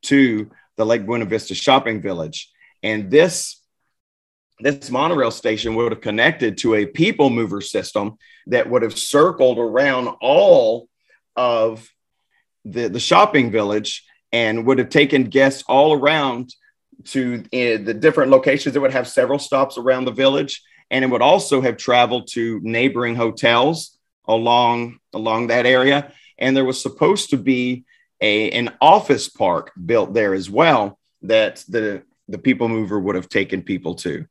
to the Lake Buena Vista Shopping Village. And this this monorail station would have connected to a people mover system that would have circled around all of the, the shopping village and would have taken guests all around to uh, the different locations. It would have several stops around the village, and it would also have traveled to neighboring hotels along along that area. And there was supposed to be a an office park built there as well that the the people mover would have taken people to.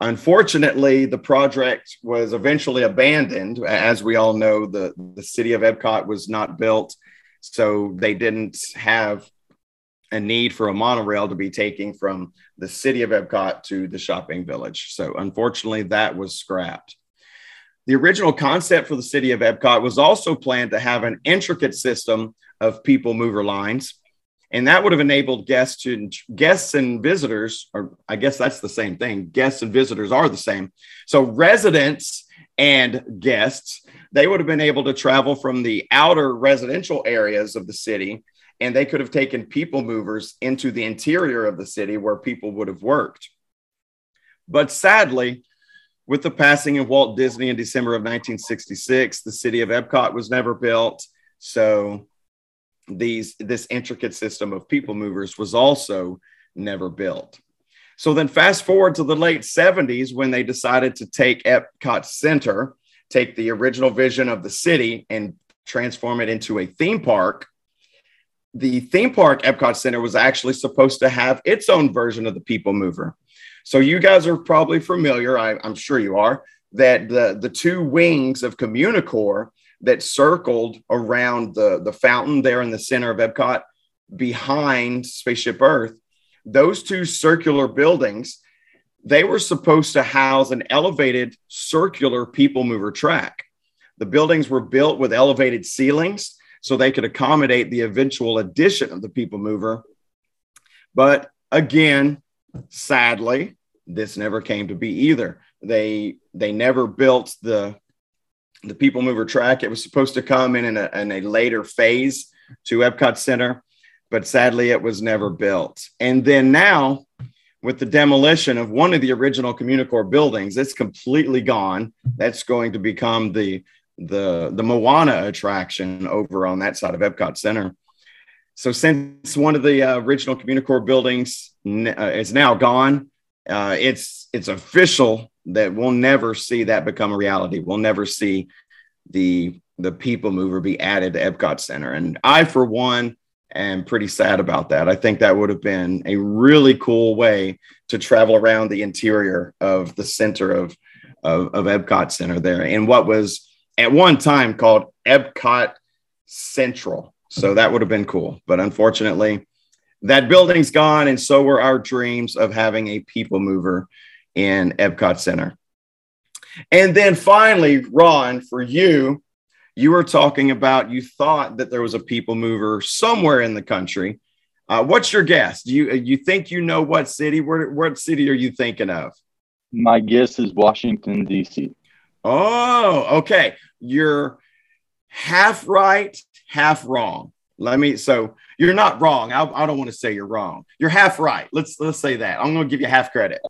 Unfortunately, the project was eventually abandoned. As we all know, the, the city of Epcot was not built, so they didn't have a need for a monorail to be taking from the city of Epcot to the shopping village. So, unfortunately, that was scrapped. The original concept for the city of Epcot was also planned to have an intricate system of people mover lines and that would have enabled guests to guests and visitors or i guess that's the same thing. Guests and visitors are the same. So residents and guests they would have been able to travel from the outer residential areas of the city and they could have taken people movers into the interior of the city where people would have worked. But sadly with the passing of walt disney in december of 1966 the city of epcot was never built. So these this intricate system of people movers was also never built. So then fast forward to the late 70s when they decided to take Epcot Center, take the original vision of the city and transform it into a theme park. The theme park Epcot Center was actually supposed to have its own version of the people mover. So you guys are probably familiar, I, am sure you are, that the, the two wings of Communicore that circled around the, the fountain there in the center of Epcot behind Spaceship Earth, those two circular buildings, they were supposed to house an elevated circular people mover track. The buildings were built with elevated ceilings so they could accommodate the eventual addition of the people mover. But again, sadly, this never came to be either. They they never built the the people mover track. It was supposed to come in in a, in a later phase to Epcot Center, but sadly it was never built. And then now, with the demolition of one of the original Communicore buildings, it's completely gone. That's going to become the the the Moana attraction over on that side of Epcot Center. So since one of the uh, original Communicore buildings uh, is now gone, uh, it's it's official that we'll never see that become a reality. We'll never see the the people mover be added to Epcot Center. And I, for one, am pretty sad about that. I think that would have been a really cool way to travel around the interior of the center of, of, of Epcot Center there in what was at one time called Epcot Central. So that would have been cool. But unfortunately, that building's gone. And so were our dreams of having a people mover in Epcot Center. And then finally, Ron, for you, you were talking about you thought that there was a people mover somewhere in the country. Uh, what's your guess? Do you you think you know what city? Where what city are you thinking of? My guess is Washington D.C. Oh, okay. You're half right, half wrong. Let me. So you're not wrong. I, I don't want to say you're wrong. You're half right. Let's let's say that. I'm going to give you half credit.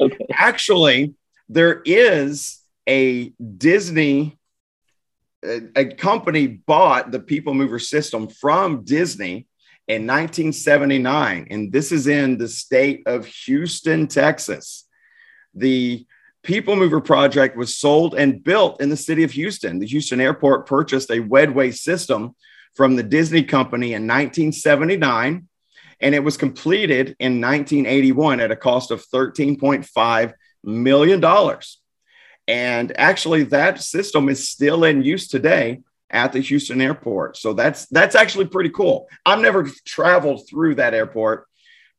Okay. Actually, there is a Disney a, a company bought the People Mover system from Disney in 1979, and this is in the state of Houston, Texas. The People Mover project was sold and built in the city of Houston. The Houston airport purchased a Wedway system from the Disney company in 1979, and it was completed in 1981 at a cost of $13.5 million. And actually, that system is still in use today at the Houston airport. So that's that's actually pretty cool. I've never traveled through that airport,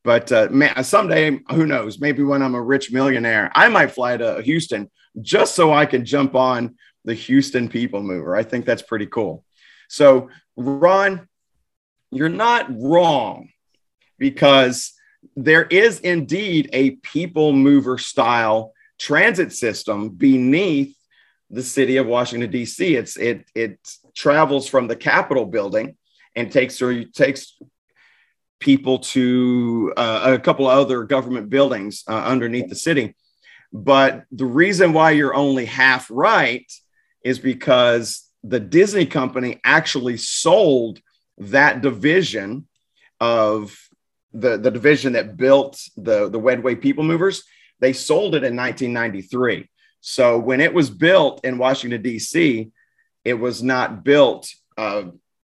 but uh, man, someday, who knows? Maybe when I'm a rich millionaire, I might fly to Houston just so I can jump on the Houston People Mover. I think that's pretty cool. So, Ron, you're not wrong because there is indeed a People Mover style transit system beneath the city of Washington D.C. It's it it travels from the Capitol building and takes or takes people to uh, a couple of other government buildings uh, underneath the city. But the reason why you're only half right is because the Disney company actually sold that division of the, the division that built the, the Wedway People Movers. They sold it in 1993. So when it was built in Washington, D.C., it was not built uh,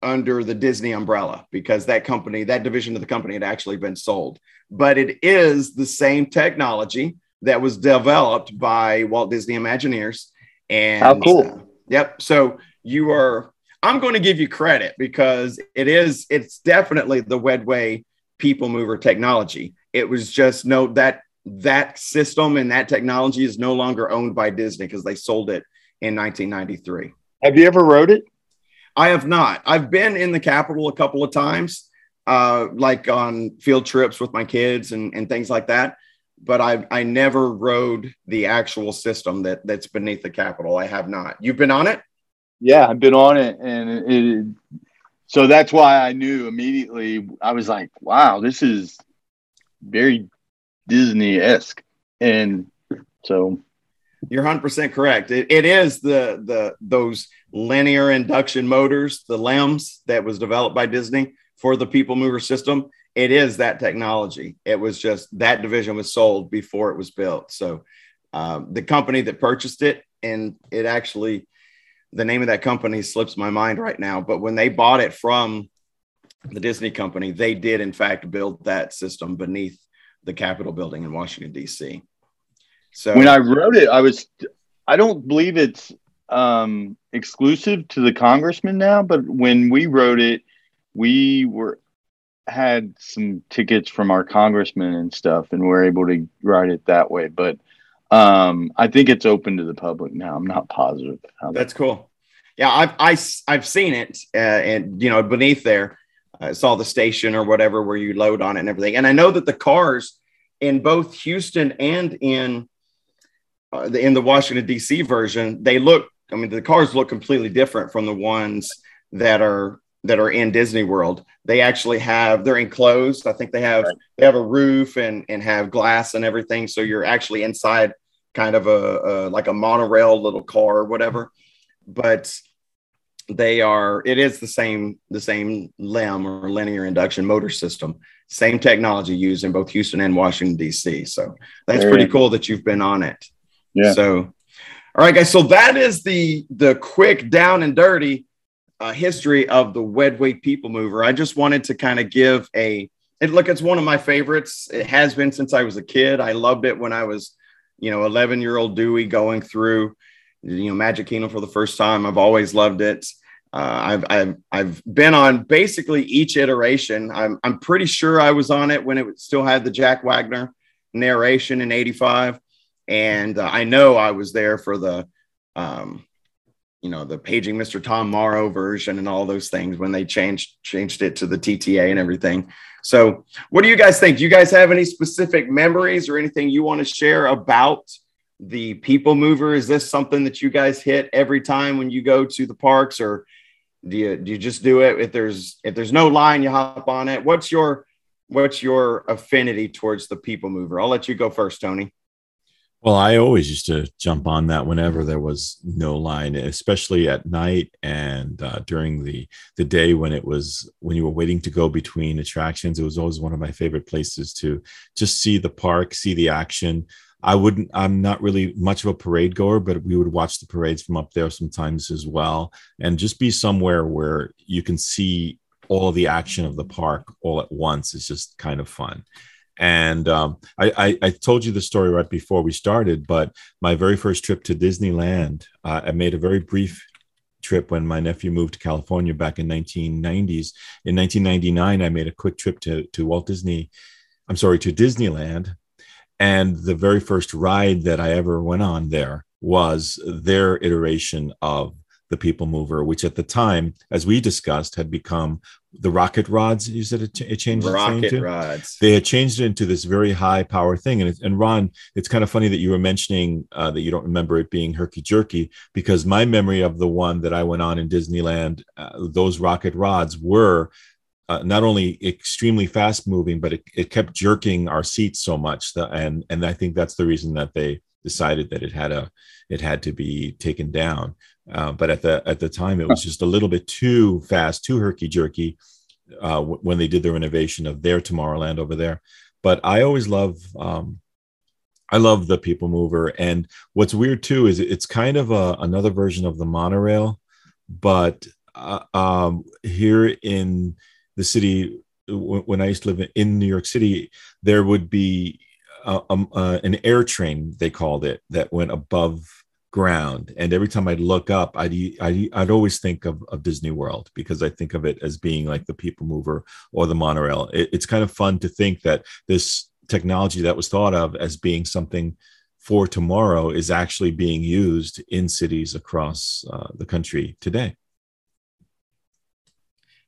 under the Disney umbrella because that company, that division of the company had actually been sold. But it is the same technology that was developed by Walt Disney Imagineers. And how cool. Uh, yep. So you are, I'm going to give you credit because it is, it's definitely the Wedway people mover technology. It was just no, that, that system and that technology is no longer owned by Disney because they sold it in 1993. Have you ever rode it? I have not. I've been in the Capitol a couple of times, uh, like on field trips with my kids and, and things like that. But I I never rode the actual system that that's beneath the Capitol. I have not. You've been on it? Yeah, I've been on it, and it, it so that's why I knew immediately. I was like, "Wow, this is very Disney esque," and so you're 100% correct. It, it is the the those linear induction motors, the LIMs that was developed by Disney for the People Mover system. It is that technology. It was just that division was sold before it was built. So um, the company that purchased it, and it actually, the name of that company slips my mind right now. But when they bought it from the Disney company, they did in fact build that system beneath the Capitol building in Washington D.C. So when I wrote it, I was I don't believe it's um, exclusive to the congressman now, but when we wrote it, we were had some tickets from our congressman and stuff, and we are able to write it that way. But um, I think it's open to the public now. I'm not positive. That's cool. Yeah, I've I, have i have seen it, uh, and you know, beneath there, I saw the station or whatever where you load on it and everything. And I know that the cars in both Houston and in uh, in the Washington D.C. version, they look. I mean, the cars look completely different from the ones that are that are in Disney World. They actually have they're enclosed. I think they have right. they have a roof and and have glass and everything. So you're actually inside kind of a, a like a monorail little car or whatever. But they are it is the same the same LIM or linear induction motor system same technology used in both houston and washington dc so that's pretty cool that you've been on it yeah. So, all right, guys. So that is the the quick down and dirty uh, history of the Wedway People Mover. I just wanted to kind of give a it, look. It's one of my favorites. It has been since I was a kid. I loved it when I was, you know, 11 year old Dewey going through, you know, Magic Kingdom for the first time. I've always loved it. Uh, I've, I've I've been on basically each iteration. I'm I'm pretty sure I was on it when it still had the Jack Wagner narration in '85 and uh, I know I was there for the, um, you know, the paging Mr. Tom Morrow version and all those things when they changed changed it to the TTA and everything. So, what do you guys think? Do you guys have any specific memories or anything you want to share about the People Mover? Is this something that you guys hit every time when you go to the parks, or Do you do you just do it if there's if there's no line, you hop on it? What's your what's your affinity towards the people mover? I'll let you go first, Tony. Well, I always used to jump on that whenever there was no line, especially at night and uh, during the the day when it was when you were waiting to go between attractions. It was always one of my favorite places to just see the park, see the action. I wouldn't. I'm not really much of a parade goer, but we would watch the parades from up there sometimes as well, and just be somewhere where you can see all the action of the park all at once is just kind of fun. And um, I, I, I, told you the story right before we started, but my very first trip to Disneyland, uh, I made a very brief trip when my nephew moved to California back in 1990s. In 1999, I made a quick trip to, to Walt Disney. I'm sorry, to Disneyland. And the very first ride that I ever went on there was their iteration of the people mover, which at the time, as we discussed, had become the rocket rods. You said it, it changed rocket rods. They had changed it into this very high power thing. And, it, and Ron, it's kind of funny that you were mentioning uh, that you don't remember it being herky jerky because my memory of the one that I went on in Disneyland, uh, those rocket rods were uh, not only extremely fast moving, but it, it kept jerking our seats so much. That, and and I think that's the reason that they decided that it had a it had to be taken down. Uh, but at the at the time, it was just a little bit too fast, too herky jerky uh, w- when they did the renovation of their Tomorrowland over there. But I always love um, I love the People Mover, and what's weird too is it's kind of a, another version of the monorail, but uh, um, here in the city when I used to live in New York City, there would be uh, um, uh, an air train they called it that went above ground. And every time i'd look up i'd i'd, I'd always think of, of disney world because i think of it as being like the people mover or the monorail. It, it's kind of fun to think that this technology that was thought of as being something for tomorrow is actually being used in cities across uh, the country today.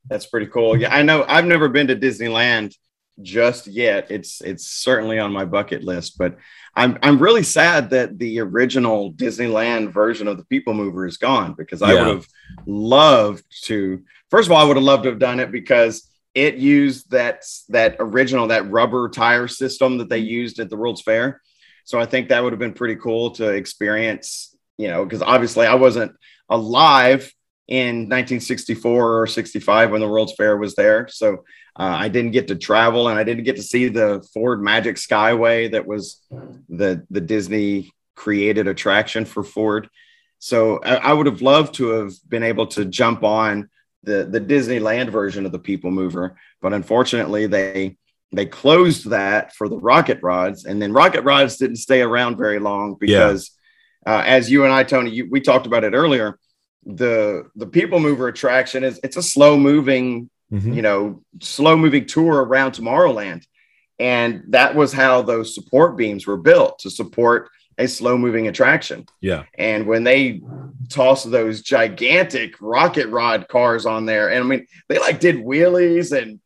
That's pretty cool. Yeah i know i've never been to disneyland just yet. It's it's certainly on my bucket list, but I'm I'm really sad that the original Disneyland version of the People Mover is gone because I yeah. would have loved to. First of all, I would have loved to have done it because it used that that original that rubber tire system that they used at the World's Fair. So I think that would have been pretty cool to experience. You know, because obviously I wasn't alive in 1964 or 65 when the World's Fair was there. So uh, I didn't get to travel and I didn't get to see the Ford Magic Skyway that was the, the Disney created attraction for Ford. So I, I would have loved to have been able to jump on the, the Disneyland version of the People Mover, but unfortunately they they closed that for the rocket rods and then rocket rods didn't stay around very long because yeah. uh, as you and i tony you, we talked about it earlier the the people mover attraction is it's a slow moving mm-hmm. you know slow moving tour around tomorrowland. And that was how those support beams were built to support a slow moving attraction. Yeah. And when they tossed those gigantic rocket rod cars on there and i mean they like did wheelies and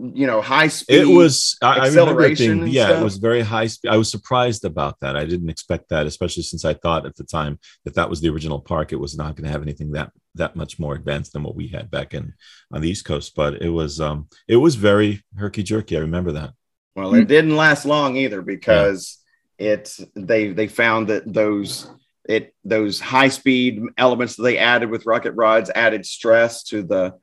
you know high speed it was I, acceleration I yeah stuff. it was very high speed i was surprised about that i didn't expect that especially since i thought at the time that that was the original park it was not going to have anything that that much more advanced than what we had back in on the east coast but it was um it was very herky jerky i remember that well it didn't last long either because yeah. it they they found that those it those high speed elements that they added with rocket rods added stress to the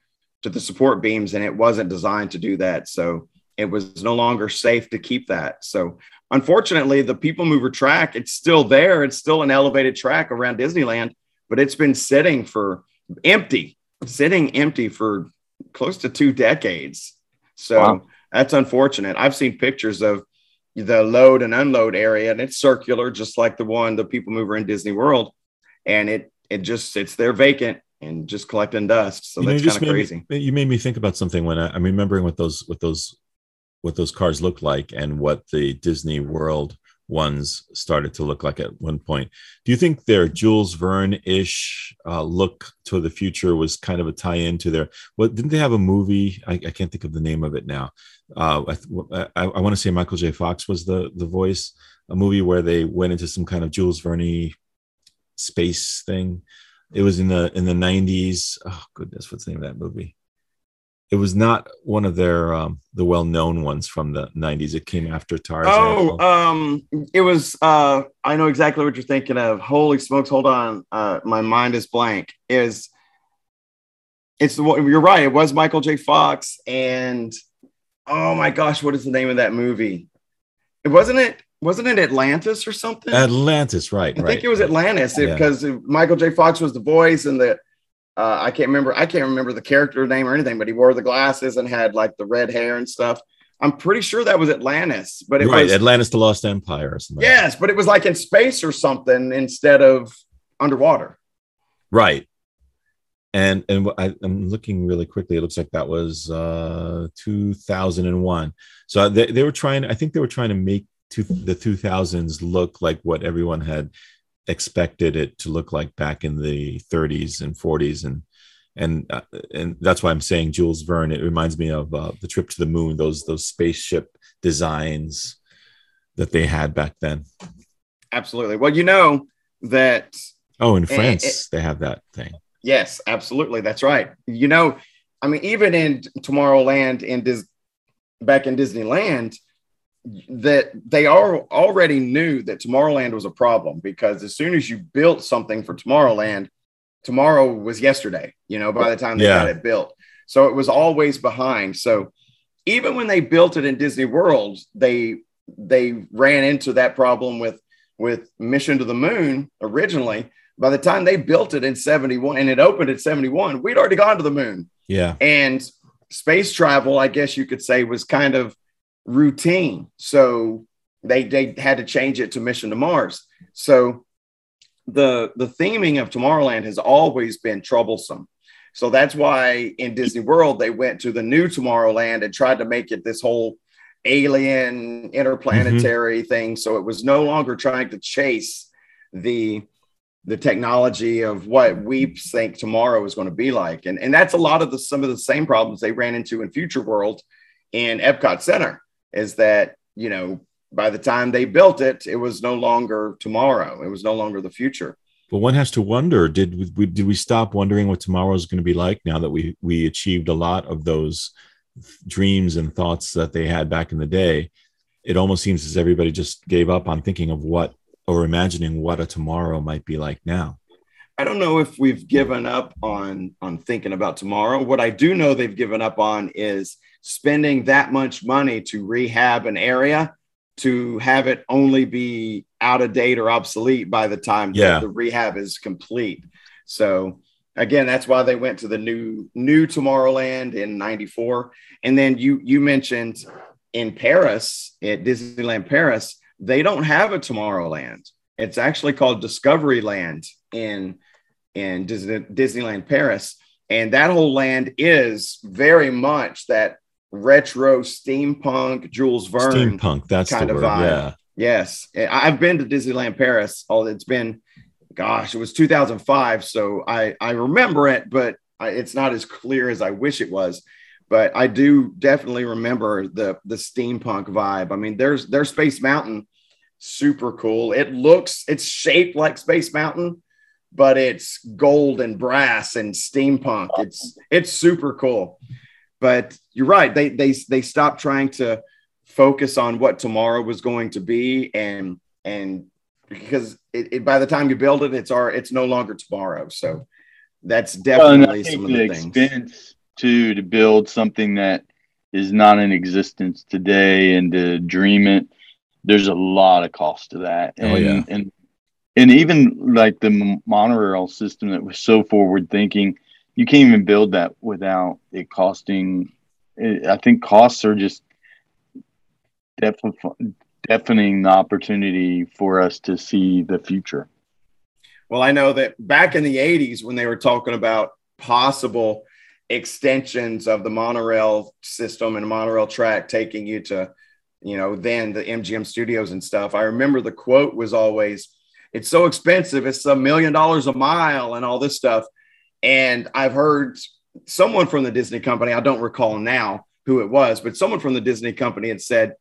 to the support beams and it wasn't designed to do that. So it was no longer safe to keep that. So unfortunately, the people mover track, it's still there. It's still an elevated track around Disneyland, but it's been sitting for empty, sitting empty for close to two decades. So wow. that's unfortunate. I've seen pictures of the load and unload area and it's circular, just like the one, the people mover in Disney World. And it, it just sits there vacant and just collecting dust. So you that's kind of crazy. Me, you made me think about something when I, am remembering what those what those what those cars looked like and what the Disney World ones started to look like at one point. Do you think their Jules Verne ish uh, look to the future was kind of a tie in to their? What didn't they have a movie? I, I can't think of the name of it now. Uh, I, I, I want to say Michael J. Fox was the the voice. A movie where they went into some kind of Jules Verne space thing It was in the in the nineties. Oh goodness, what's the name of that movie? It was not one of their um, the well known ones from the nineties. It came after Tarzan. Oh, um, it was. Uh, I know exactly what you're thinking of. Holy smokes! Hold on, uh, my mind is blank. Is it's the you're right. It was Michael J. Fox and oh my gosh, what is the name of that movie? It wasn't it wasn't it Atlantis or something? Atlantis, right? I right, think it was right. Atlantis Yeah. because Michael J. Fox was the voice and the uh, I can't remember I can't remember the character name or anything, but he wore the glasses and had like the red hair and stuff. I'm pretty sure that was Atlantis, but it right, was Atlantis: The Lost Empire or something. yes, but it was like in space or something instead of underwater. right. And and I, I'm looking really quickly. It looks like that was uh 2001. So they, they were trying. I think they were trying to make two, the 2000s look like what everyone had expected it to look like back in the 30s and 40s and and uh, and that's why I'm saying Jules Verne. It reminds me of uh, the trip to the moon. Those those spaceship designs that they had back then. Absolutely. Well, you know that Oh, in Eh, France they have that thing. Yes, absolutely. That's right. You know, I mean, even in Tomorrowland in Dis- back in Disneyland, that they are already knew that Tomorrowland was a problem because as soon as you built something for Tomorrowland, tomorrow was yesterday, you know, by the time they Yeah. got it built. So it was always behind. So even when they built it in Disney World, they they ran into that problem with with Mission to the Moon originally. By the time they built it in 71 and it opened at 71, we'd already gone to the moon. Yeah. And space travel, I guess you could say, was kind of routine. So they, they had to change it to Mission to Mars. So the the theming of Tomorrowland has always been troublesome. So that's why in Disney World they went to the new Tomorrowland and tried to make it this whole alien interplanetary mm-hmm. thing. So it was no longer trying to chase the the technology of what we think tomorrow is going to be like. And, and that's a lot of the some of the same problems they ran into in Future World in Epcot Center is that, you know, by the time they built it, it was no longer tomorrow. It was no longer the future. But one has to wonder: Did we did we stop wondering what tomorrow is going to be like now that we we achieved a lot of those dreams and thoughts that they had back in the day? It almost seems as everybody just gave up on thinking of what or imagining what a tomorrow might be like now. I don't know if we've given up on on thinking about tomorrow. What I do know they've given up on is spending that much money to rehab an area to have it only be out of date or obsolete by the time Yeah. the rehab is complete. So again, that's why they went to the new new Tomorrowland in 94. And then you you mentioned in Paris, at Disneyland Paris, they don't have a Tomorrowland. It's actually called Discoveryland in in Disney, Disneyland Paris, and that whole land is very much that retro steampunk Jules Verne. Steampunk, that's kind the of word. vibe. Yeah. Yes, I've been to Disneyland Paris. Oh, it's been, gosh, it was 2005, so I I remember it, but I, it's not as clear as I wish it was. But I do definitely remember the the steampunk vibe. I mean, there's there's Space Mountain, super cool. It looks it's shaped like Space Mountain, but it's gold and brass and steampunk. It's it's super cool. But you're right. They they they stopped trying to focus on what tomorrow was going to be and and because it, it, by the time you build it it's our it's no longer tomorrow so that's definitely I think some of the the things expense too to build something that is not in existence today and to dream it. There's a lot of cost to that, oh, and Oh, yeah. and and even like the monorail system that was so forward thinking, you can't even build that without it costing. I think costs are just deafening the opportunity for us to see the future. well i know that back in the 80s when they were talking about possible extensions of the monorail system and monorail track taking you to you know then the mgm studios and stuff i remember the quote was always it's so expensive it's a million dollars a mile and all this stuff and i've heard someone from the disney company i don't recall now who it was but someone from the disney company had said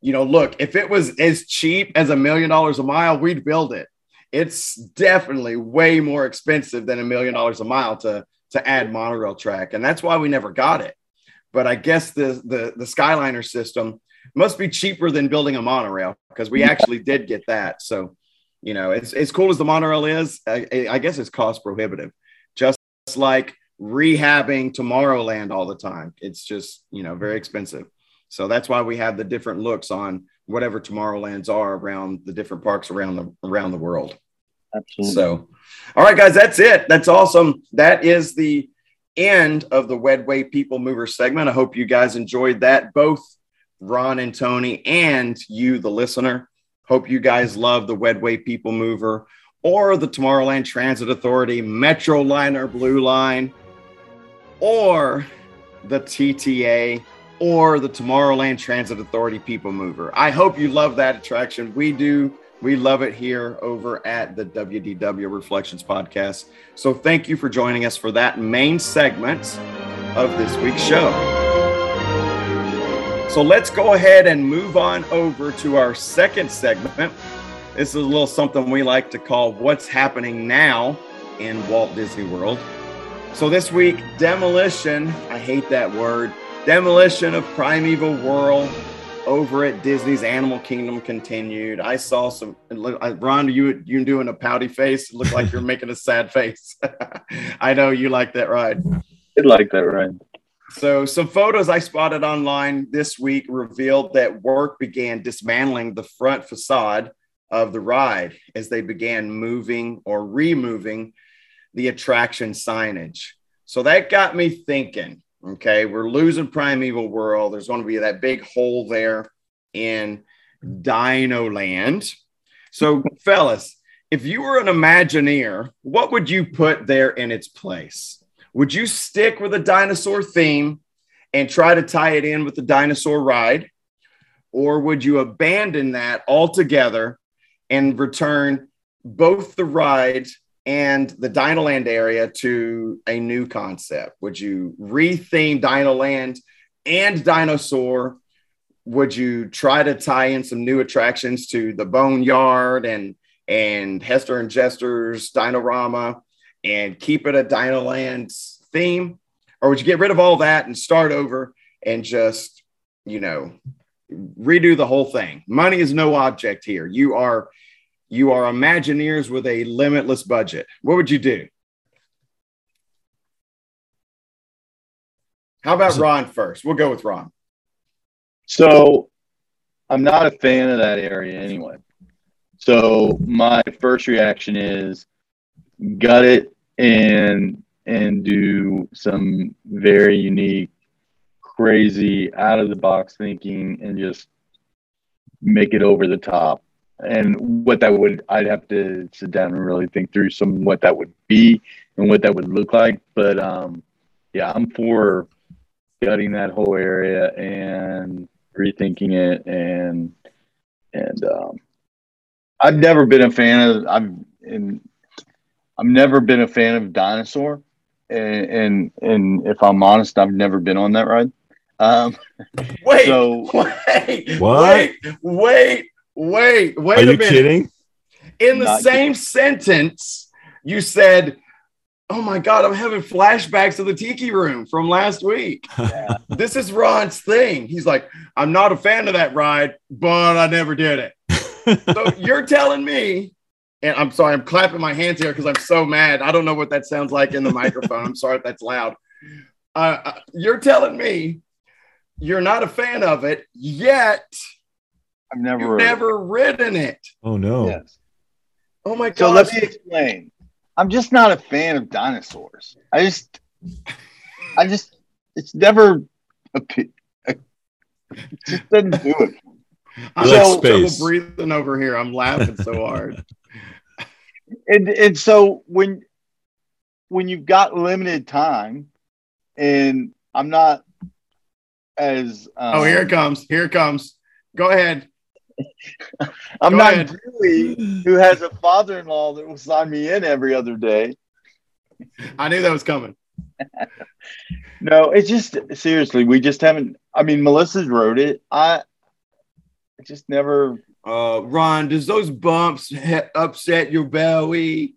you know look if it was as cheap as a million dollars a mile we'd build it it's definitely way more expensive than a million dollars a mile to to add monorail track, and that's why we never got it. But I guess the the the Skyliner system must be cheaper than building a monorail because we actually did get that. So, you know, it's as cool as the monorail is, I, I guess it's cost prohibitive. Just like rehabbing Tomorrowland all the time, it's just you know very expensive. So that's why we have the different looks on whatever Tomorrowlands are around the different parks around the around the world. Absolutely. So, all right, guys, that's it. That's awesome. That is the end of the Wedway People Mover segment. I hope you guys enjoyed that, both Ron and Tony, and you, the listener. Hope you guys love the Wedway People Mover or the Tomorrowland Transit Authority, Metroliner Blue Line, or the TTA or the Tomorrowland Transit Authority People Mover. I hope you love that attraction. We do. We love it here over at the WDW Reflections podcast. So thank you for joining us for that main segment of this week's show. So let's go ahead and move on over to our second segment. This is a little something we like to call What's Happening Now in Walt Disney World. So this week, demolition, I hate that word, demolition of Primeval World over at Disney's Animal Kingdom continued. I saw some. Ron, you you doing a pouty face? It looked like you're making a sad face. I know you like that ride. Did like that ride. So, some photos I spotted online this week revealed that work began dismantling the front facade of the ride as they began moving or removing the attraction signage. So that got me thinking Okay, we're losing Primeval World. There's going to be that big hole there in Dino Land. So, fellas, if you were an Imagineer, what would you put there in its place? Would you stick with a dinosaur theme and try to tie it in with the dinosaur ride? Or would you abandon that altogether and return both the ride and the Dinoland area to a new concept? Would you retheme Dinoland and Dinosaur? Would you try to tie in some new attractions to the Boneyard and and Hester and Chester's Dinorama and keep it a Dinoland theme? Or would you get rid of all that and start over and just, you know, redo the whole thing? Money is no object here. You are you are Imagineers with a limitless budget. What would you do? How about Ron first? We'll go with Ron. So I'm not a fan of that area anyway. So my first reaction is gut it and and do some very unique, crazy, out of the box thinking and just make it over the top and what that would I'd have to sit down and really think through some what that would be and what that would look like. But um, yeah, I'm for gutting that whole area and rethinking it and and um, I've never been a fan of I've and I've never been a fan of dinosaur and and, and if I'm honest, I've never been on that ride. Um, wait, so, wait, what? wait, wait, Wait, wait Are a you minute. kidding? In the Not same sentence, you said, Oh my God, I'm having flashbacks to the tiki room from last week. Yeah. this is Ron's thing. He's like, I'm not a fan of that ride, but I never did it. so you're telling me, and I'm sorry, I'm clapping my hands here because I'm so mad. I don't know what that sounds like in the microphone. I'm sorry if that's loud. Uh, uh, you're telling me you're not a fan of it, yet I've never You've never ridden it. Oh no. Yes. Oh my god. So let me explain. I'm just not a fan of dinosaurs. I just, I just, it's never a, a it just doesn't do it. I'm like having trouble space. breathing over here. I'm laughing so hard. And and so when when you've got limited time, and I'm not as um, oh, here it comes. Here it comes. Go ahead. I'm Go not ahead. Julie, who has a father-in-law that will sign me in every other day. I knew that was coming. No, it's just seriously, we just haven't. I mean, Melissa's wrote it. I I just never. Uh, Ron, does those bumps upset your belly?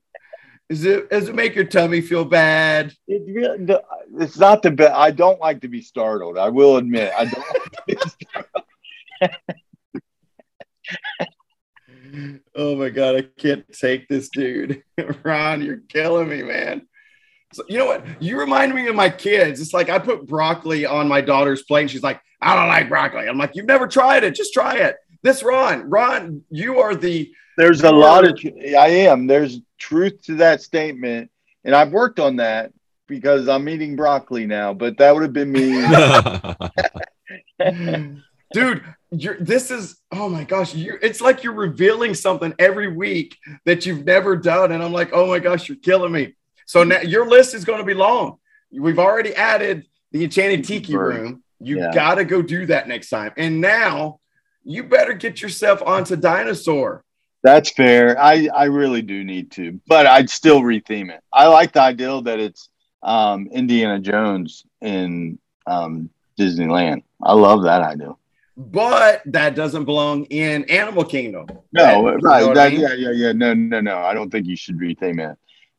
Is it does it make your tummy feel bad? It really, it's not the best. I don't like to be startled. I will admit, I don't. Like to be startled. Oh my god, I can't take this dude. Ron, you're killing me, man. So, you know what? You remind me of my kids. It's like I put broccoli on my daughter's plate, and she's like, "I don't like broccoli." I'm like, "You've never tried it. Just try it." This Ron, Ron, you are the There's a lot of. I am. There's truth to that statement, and I've worked on that because I'm eating broccoli now. But that would have been me. dude. You're this is oh my gosh. You it's like you're revealing something every week that you've never done, and I'm like, oh my gosh, you're killing me. So now your list is going to be long. We've already added the Enchanted Tiki Room. You Yeah. got to go do that next time. And now you better get yourself onto Dinosaur. That's fair. I I really do need to, but I'd still retheme it. I like the idea that it's um, Indiana Jones in um, Disneyland. I love that idea. But that doesn't belong in Animal Kingdom. No, You know right? I mean? yeah, yeah, yeah. No, no, no. I don't think you should retheme it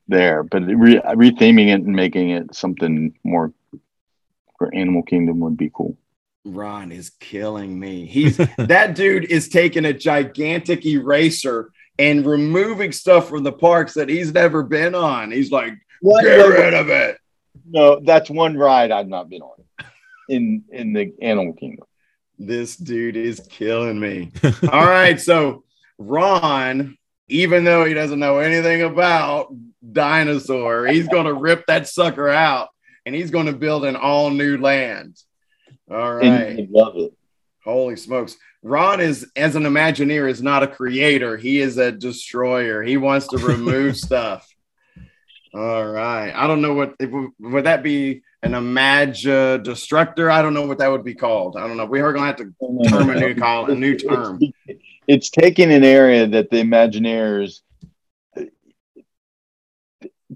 there, but re- retheming it and making it something more for Animal Kingdom would be cool. Ron is killing me. He's that dude is taking a gigantic eraser and removing stuff from the parks that he's never been on. He's like, What? get rid of it. No, that's one ride I've not been on in in the Animal Kingdom. This dude is killing me. All right. So, Ron, even though he doesn't know anything about dinosaur, he's going to rip that sucker out and he's going to build an all new land. All right. I love it. Holy smokes. Ron is, as an Imagineer, is not a creator. He is a destroyer. He wants to remove stuff. All right. I don't know what, if, would that be an Imag destructor? I don't know what that would be called. I don't know. We are going to have to term a new call, a new term. It's, it's taking an area that the Imagineers uh,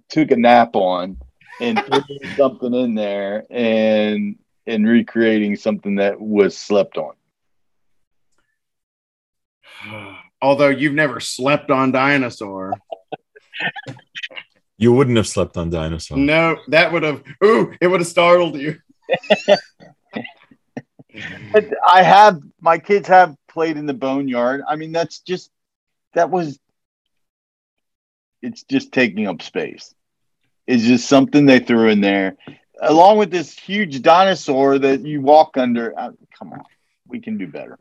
took a nap on and putting something in there and and recreating something that was slept on. Although you've never slept on dinosaur. you wouldn't have slept on dinosaur. No, that would have, ooh, it would have startled you. I have my kids have played in the boneyard. I mean, that's just that was it's just taking up space. It's just something they threw in there, along with this huge dinosaur that you walk under. Uh, come on, we can do better.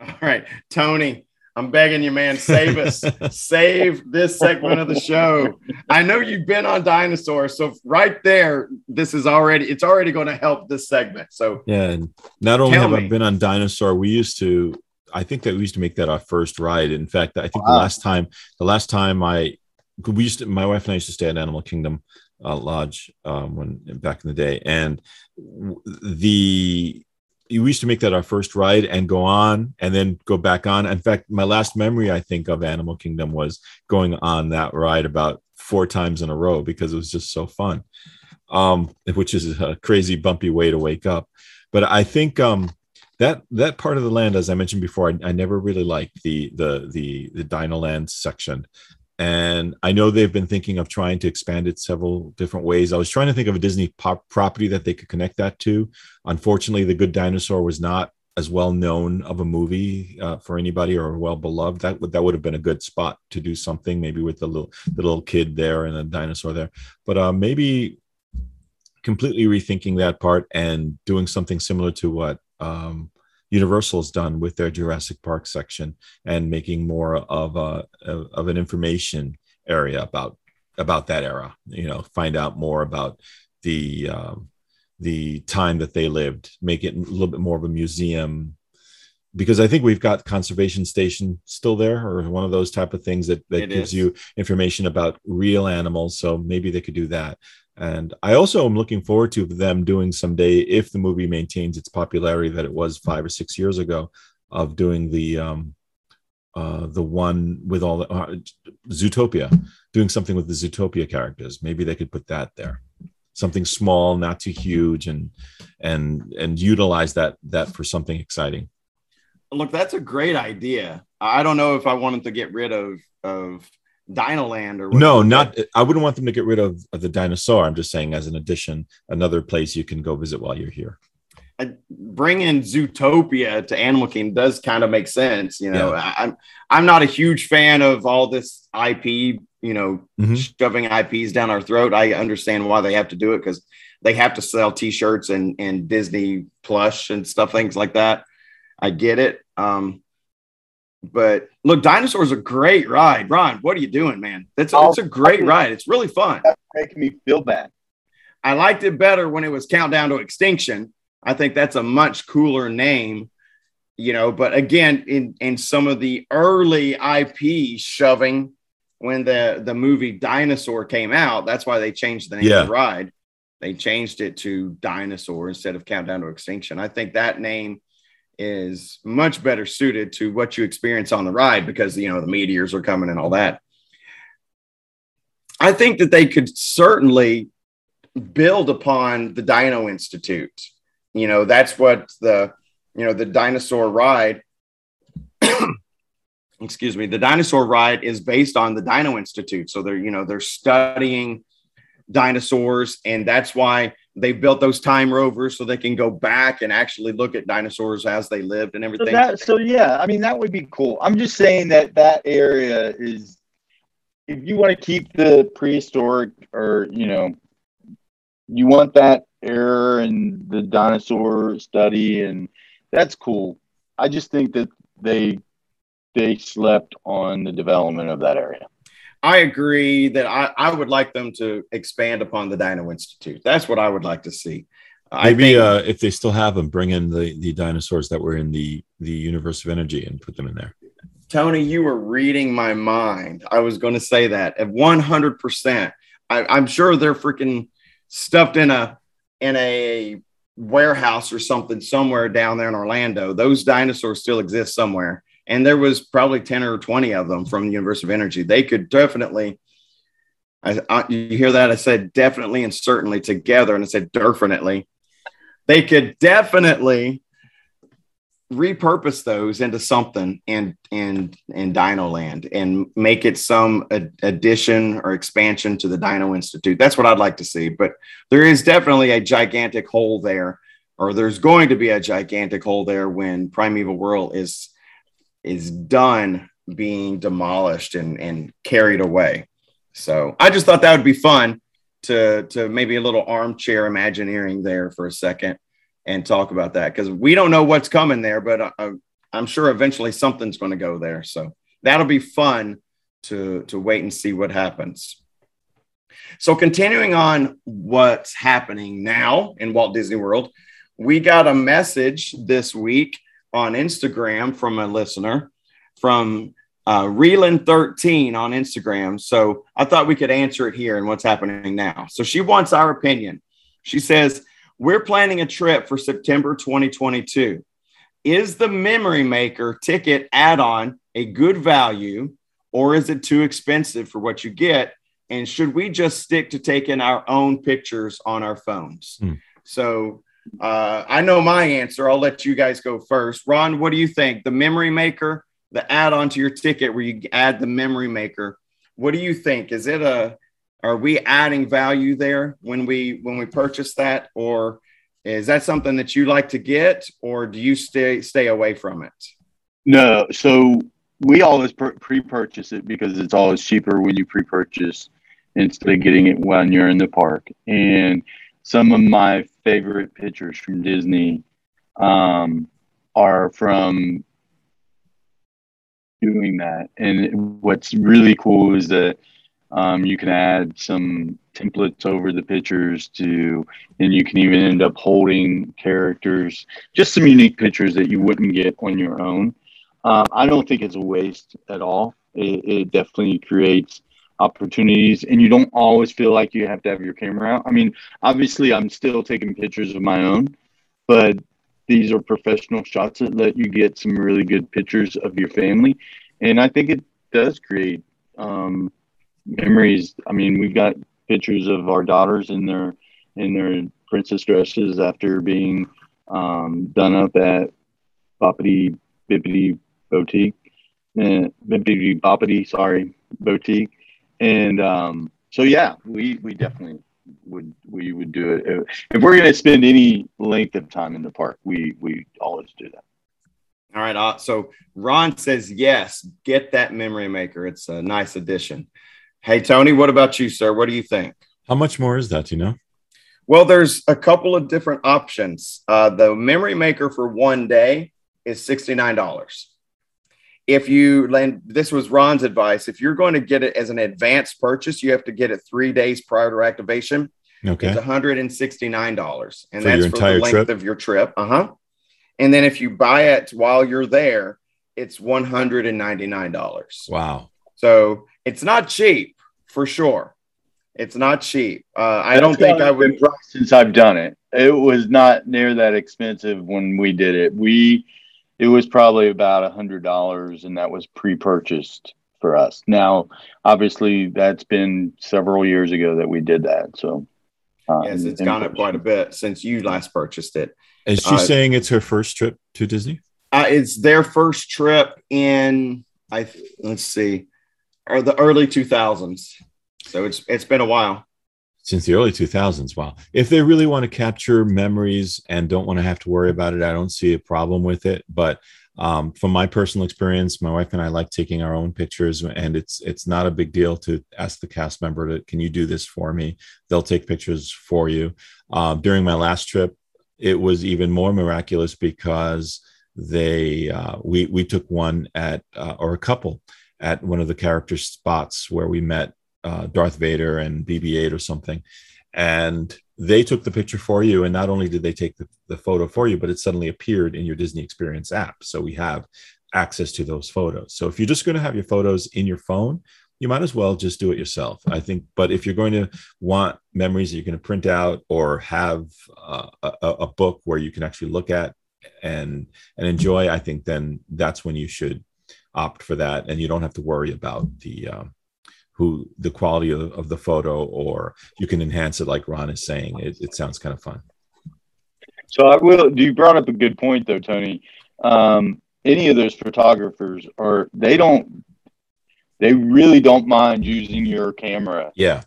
All right, Tony, I'm begging you, man, save us. save this segment of the show. I know you've been on dinosaur, so right there, this is already it's already going to help this segment. So Yeah, and not only have me. I been on Dinosaur, we used to. I think that we used to make that our first ride. In fact, I think the last time, the last time I, we used to, my wife and I used to stay at Animal Kingdom uh, Lodge um, when back in the day, and the we used to make that our first ride and go on and then go back on. In fact, my last memory I think of Animal Kingdom was going on that ride about four times in a row because it was just so fun. Um, which is a crazy bumpy way to wake up. But I think um, that that part of the land, as I mentioned before, I, I never really liked the the the the Dino Land section. And I know they've been thinking of trying to expand it several different ways. I was trying to think of a Disney property that they could connect that to. Unfortunately, The Good Dinosaur was not as well known of a movie uh, for anybody or well beloved. That would that would have been a good spot to do something, maybe with the little the little kid there and the dinosaur there. But uh, maybe completely rethinking that part and doing something similar to what um, Universal's done with their Jurassic Park section and making more of a of an information area about about that era. You know, find out more about the um, the time that they lived, make it a little bit more of a museum. Because I think we've got conservation station still there, or one of those type of things that, that It gives is. you information about real animals. So maybe they could do that. And I also am looking forward to them doing someday, if the movie maintains its popularity that it was five or six years ago, of doing the um, uh, the one with all the uh, Zootopia, doing something with the Zootopia characters. Maybe they could put that there, something small, not too huge, and and and utilize that that for something exciting. Look, that's a great idea. I don't know if I wanted to get rid of of Dinoland or No, not. I wouldn't want them to get rid of, of the dinosaur. I'm just saying, as an addition, another place you can go visit while you're here. uh, bringing Zootopia to Animal Kingdom does kind of make sense. You know, I, I'm I'm not a huge fan of all this IP. You know, Mhm. shoving IPs down our throat. I understand why they have to do it because they have to sell T-shirts and and Disney plush and stuff, things like that. I get it. Um, but look, dinosaurs a great ride. Ron, what are you doing, man? That's Oh, it's a great ride. It's really fun. That's making me feel bad. I liked it better when it was Countdown to Extinction. I think that's a much cooler name, you know. But again, in in some of the early IP shoving when the the movie Dinosaur came out, that's why they changed the name Yeah. of the ride. They changed it to Dinosaur instead of Countdown to Extinction. I think that name is much better suited to what you experience on the ride because you know the meteors are coming and all that. I think that they could certainly build upon the Dino Institute. You know, that's what the you know the dinosaur ride. excuse me, the dinosaur ride is based on the Dino Institute. So they're you know they're studying dinosaurs, and that's why they built those time rovers so they can go back and actually look at dinosaurs as they lived and So everything. that, so yeah, I mean that would be cool. I'm just saying that that area is, if you want to keep the prehistoric or you know, you want that era and the dinosaur study and that's cool. I just think that they they slept on the development of that area. I agree that I, I would like them to expand upon the Dino Institute. That's what I would like to see. I Maybe think- uh, if they still have them, bring in the the dinosaurs that were in the the universe of energy and put them in there. Tony, you were reading my mind. I was going to say that at 100%. I, I'm sure they're freaking stuffed in a in a warehouse or something somewhere down there in Orlando. Those dinosaurs still exist somewhere, and there was probably 10 or 20 of them from the Universe of Energy. They could definitely. I, I, you hear that? I said definitely and certainly together, and I said definitely. They could definitely repurpose those into something and and in Dino Land and make it some ad- addition or expansion to the Dino Institute. That's what I'd like to see. But there is definitely a gigantic hole there, or there's going to be a gigantic hole there when Primeval World is is done being demolished and and carried away. So I just thought that would be fun to to maybe a little armchair imagineering there for a second and talk about that because we don't know what's coming there, but I, I'm sure eventually something's going to go there. So that'll be fun to to wait and see what happens. So continuing on what's happening now in Walt Disney World, we got a message this week on Instagram from a listener from uh, Reelan13 on Instagram. So I thought we could answer it here and what's happening now. So she wants our opinion. She says, We're planning a trip for September 2022. Is the Memory Maker ticket add on a good value or is it too expensive for what you get? And should we just stick to taking our own pictures on our phones? Hmm. So uh, I know my answer. I'll let you guys go first. Ron, what do you think? The Memory Maker, the add on to your ticket where you add the Memory Maker. What do you think? Is it a are we adding value there when we when we purchase that or is that something that you like to get or do you stay stay away from it No, so we always pre-purchase it because it's always cheaper when you pre-purchase instead of getting it when you're in the park. And some of my favorite pictures from Disney um, are from doing that. And what's really cool is that um, you can add some templates over the pictures to, and you can even end up holding characters, just some unique pictures that you wouldn't get on your own. Um, I don't think it's a waste at all. It, it definitely creates opportunities, and you don't always feel like you have to have your camera out. I mean, obviously, I'm still taking pictures of my own, but these are professional shots that let you get some really good pictures of your family, and I think it does create um, memories. I mean, we've got pictures of our daughters in their in their princess dresses after being um, done up at Boppity Bippity Boutique, and Bippity Boppity, sorry, Boutique, and um, so yeah, we we definitely would we would do it if we're going to spend any length of time in the park. We we always do that. All right. Uh, so Ron says yes. Get that memory maker. It's a nice addition. Hey Tony, what about you, sir? What do you think? How much more is that? You know. Well, there's a couple of different options. Uh, the memory maker for one day is $69. If you land, this was Ron's advice. If you're going to get it as an advanced purchase, you have to get it three days prior to activation. Okay. It's $169. And For that's your for the length trip? of your trip. Uh huh. And then if you buy it while you're there, it's $199. Wow. So it's not cheap for sure. It's not cheap. Uh, I don't think I up would. since I've done it. It was not near that expensive when we did it. We it was probably about a hundred dollars, and that was pre-purchased for us. Now, obviously, that's been several years ago that we did that. So, uh, Yes, it's in gone up quite a bit since you last purchased it. Is she Uh, saying it's her first trip to Disney? Uh, it's their first trip in I let's see, or the early two thousands. So it's it's been a while. Since the early 2000s. Wow. If they really want to capture memories and don't want to have to worry about it, I don't see a problem with it. But um, from my personal experience, my wife and I like taking our own pictures, and it's it's not a big deal to ask the cast member to, can you do this for me? They'll take pictures for you. Um, during my last trip, it was even more miraculous because they uh, we we took one at uh, or a couple at one of the character spots where we met uh, Darth Vader and BB-8 or something, and they took the picture for you. And not only did they take the, the photo for you, but it suddenly appeared in your Disney Experience app. So we have access to those photos. So if you're just going to have your photos in your phone, you might as well just do it yourself. I think. But if you're going to want memories that you're going to print out or have uh, a, a book where you can actually look at and and enjoy, I think then that's when you should opt for that, and you don't have to worry about the um, who the quality of, of the photo, or you can enhance it like Ron is saying. It, it sounds kind of fun. So I will. You brought up a good point though, Tony. Um, any of those photographers are they don't they really don't mind using your camera. Yeah,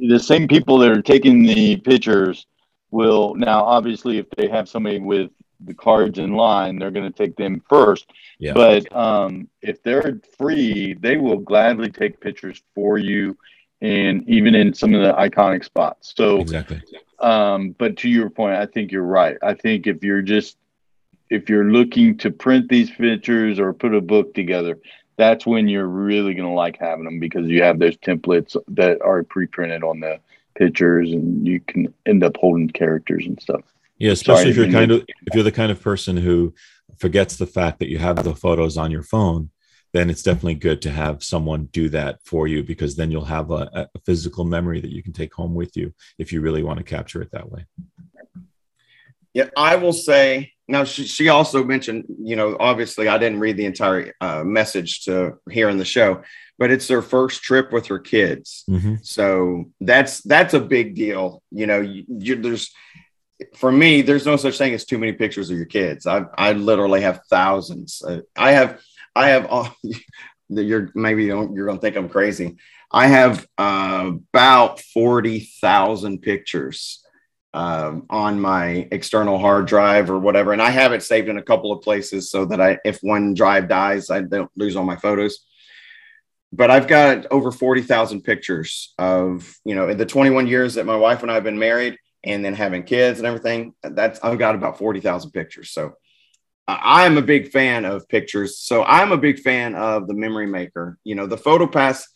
The same people that are taking the pictures will now obviously if they have somebody with the cards in line, they're going to take them first. Yeah. But um, if they're free, they will gladly take pictures for you, and even in some of the iconic spots. So exactly. um, but to your point, I think you're right. I think if you're just if you're looking to print these pictures or put a book together, that's when you're really going to like having them because you have those templates that are pre-printed on the pictures, and you can end up holding characters and stuff. Yeah, especially if you're kind of if you're the kind of person who forgets the fact that you have the photos on your phone, then it's definitely good to have someone do that for you because then you'll have a, a physical memory that you can take home with you if you really want to capture it that way. Yeah, I will say now. She, she also mentioned, you know, obviously I didn't read the entire uh, message to here in the show, but it's their first trip with her kids. Mhm. So that's that's a big deal. You know, you, you, there's for me, there's no such thing as too many pictures of your kids. I I literally have thousands. Uh, I have I have all. You're maybe you you're gonna think I'm crazy. I have uh, about forty thousand pictures um, on my external hard drive or whatever, and I have it saved in a couple of places so that I, if one drive dies, I don't lose all my photos but I've got over 40,000 pictures of, you know, in the 21 years that my wife and I have been married and then having kids and everything. That's, I've got about 40,000 pictures. So I- I'm a big fan of pictures. So I'm a big fan of the memory maker, you know, the photo pass.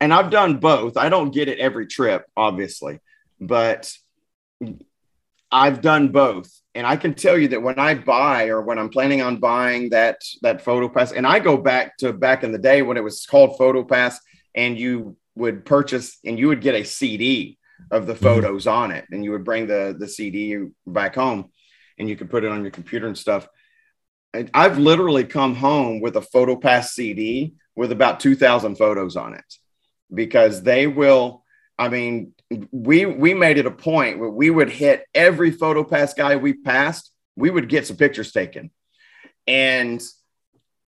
And I've done both. I don't get it every trip, obviously, but I've done both. And I can tell you that when I buy or when I'm planning on buying that that photo pass, and I go back to back in the day when it was called photo pass, and you would purchase and you would get a CD of the mm-hmm. photos on it, and you would bring the the CD back home, and you could put it on your computer and stuff. And I've literally come home with a photo pass CD with about two thousand photos on it, because they will. I mean, we we made it a point where we would hit every photo pass guy we passed we would get some pictures taken and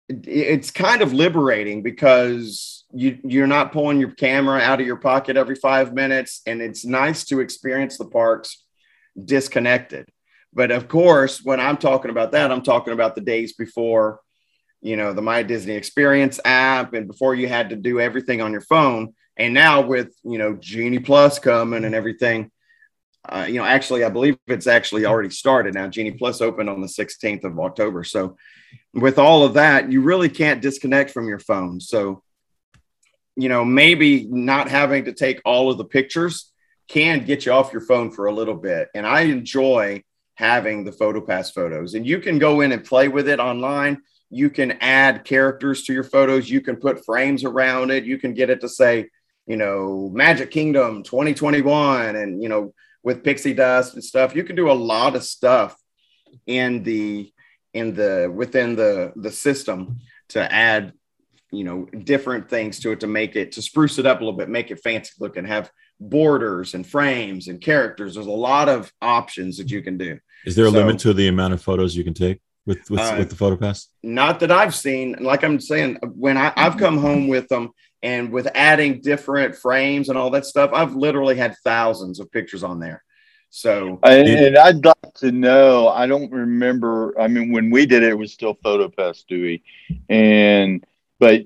it's kind of liberating because you you're not pulling your camera out of your pocket every five minutes, and it's nice to experience the parks disconnected. But of course, when I'm talking about that, I'm talking about the days before, you know, the My Disney Experience app, and before you had to do everything on your phone. And now with you know Genie Plus coming and everything, uh, you know, actually, I believe it's actually already started now. Genie Plus opened on the 16th of October. So, with all of that, you really can't disconnect from your phone. So, you know, maybe not having to take all of the pictures can get you off your phone for a little bit. And I enjoy having the PhotoPass photos. And you can go in and play with it online. You can add characters to your photos. You can put frames around it. You can get it to say, you know, Magic Kingdom 2021 and, you know, with pixie dust and stuff. You can do a lot of stuff in the in the within the the system to add you know different things to it to make it to spruce it up a little bit make it fancy looking have borders and frames and characters there's a lot of options that you can do is there a so, limit to the amount of photos you can take with with, uh, with the photo pass not that i've seen like i'm saying when I, i've come home with them and with adding different frames and all that stuff, I've literally had thousands of pictures on there. So, and, and I'd like to know. I don't remember. I mean, when we did it, it was still PhotoPass, Dewey, and but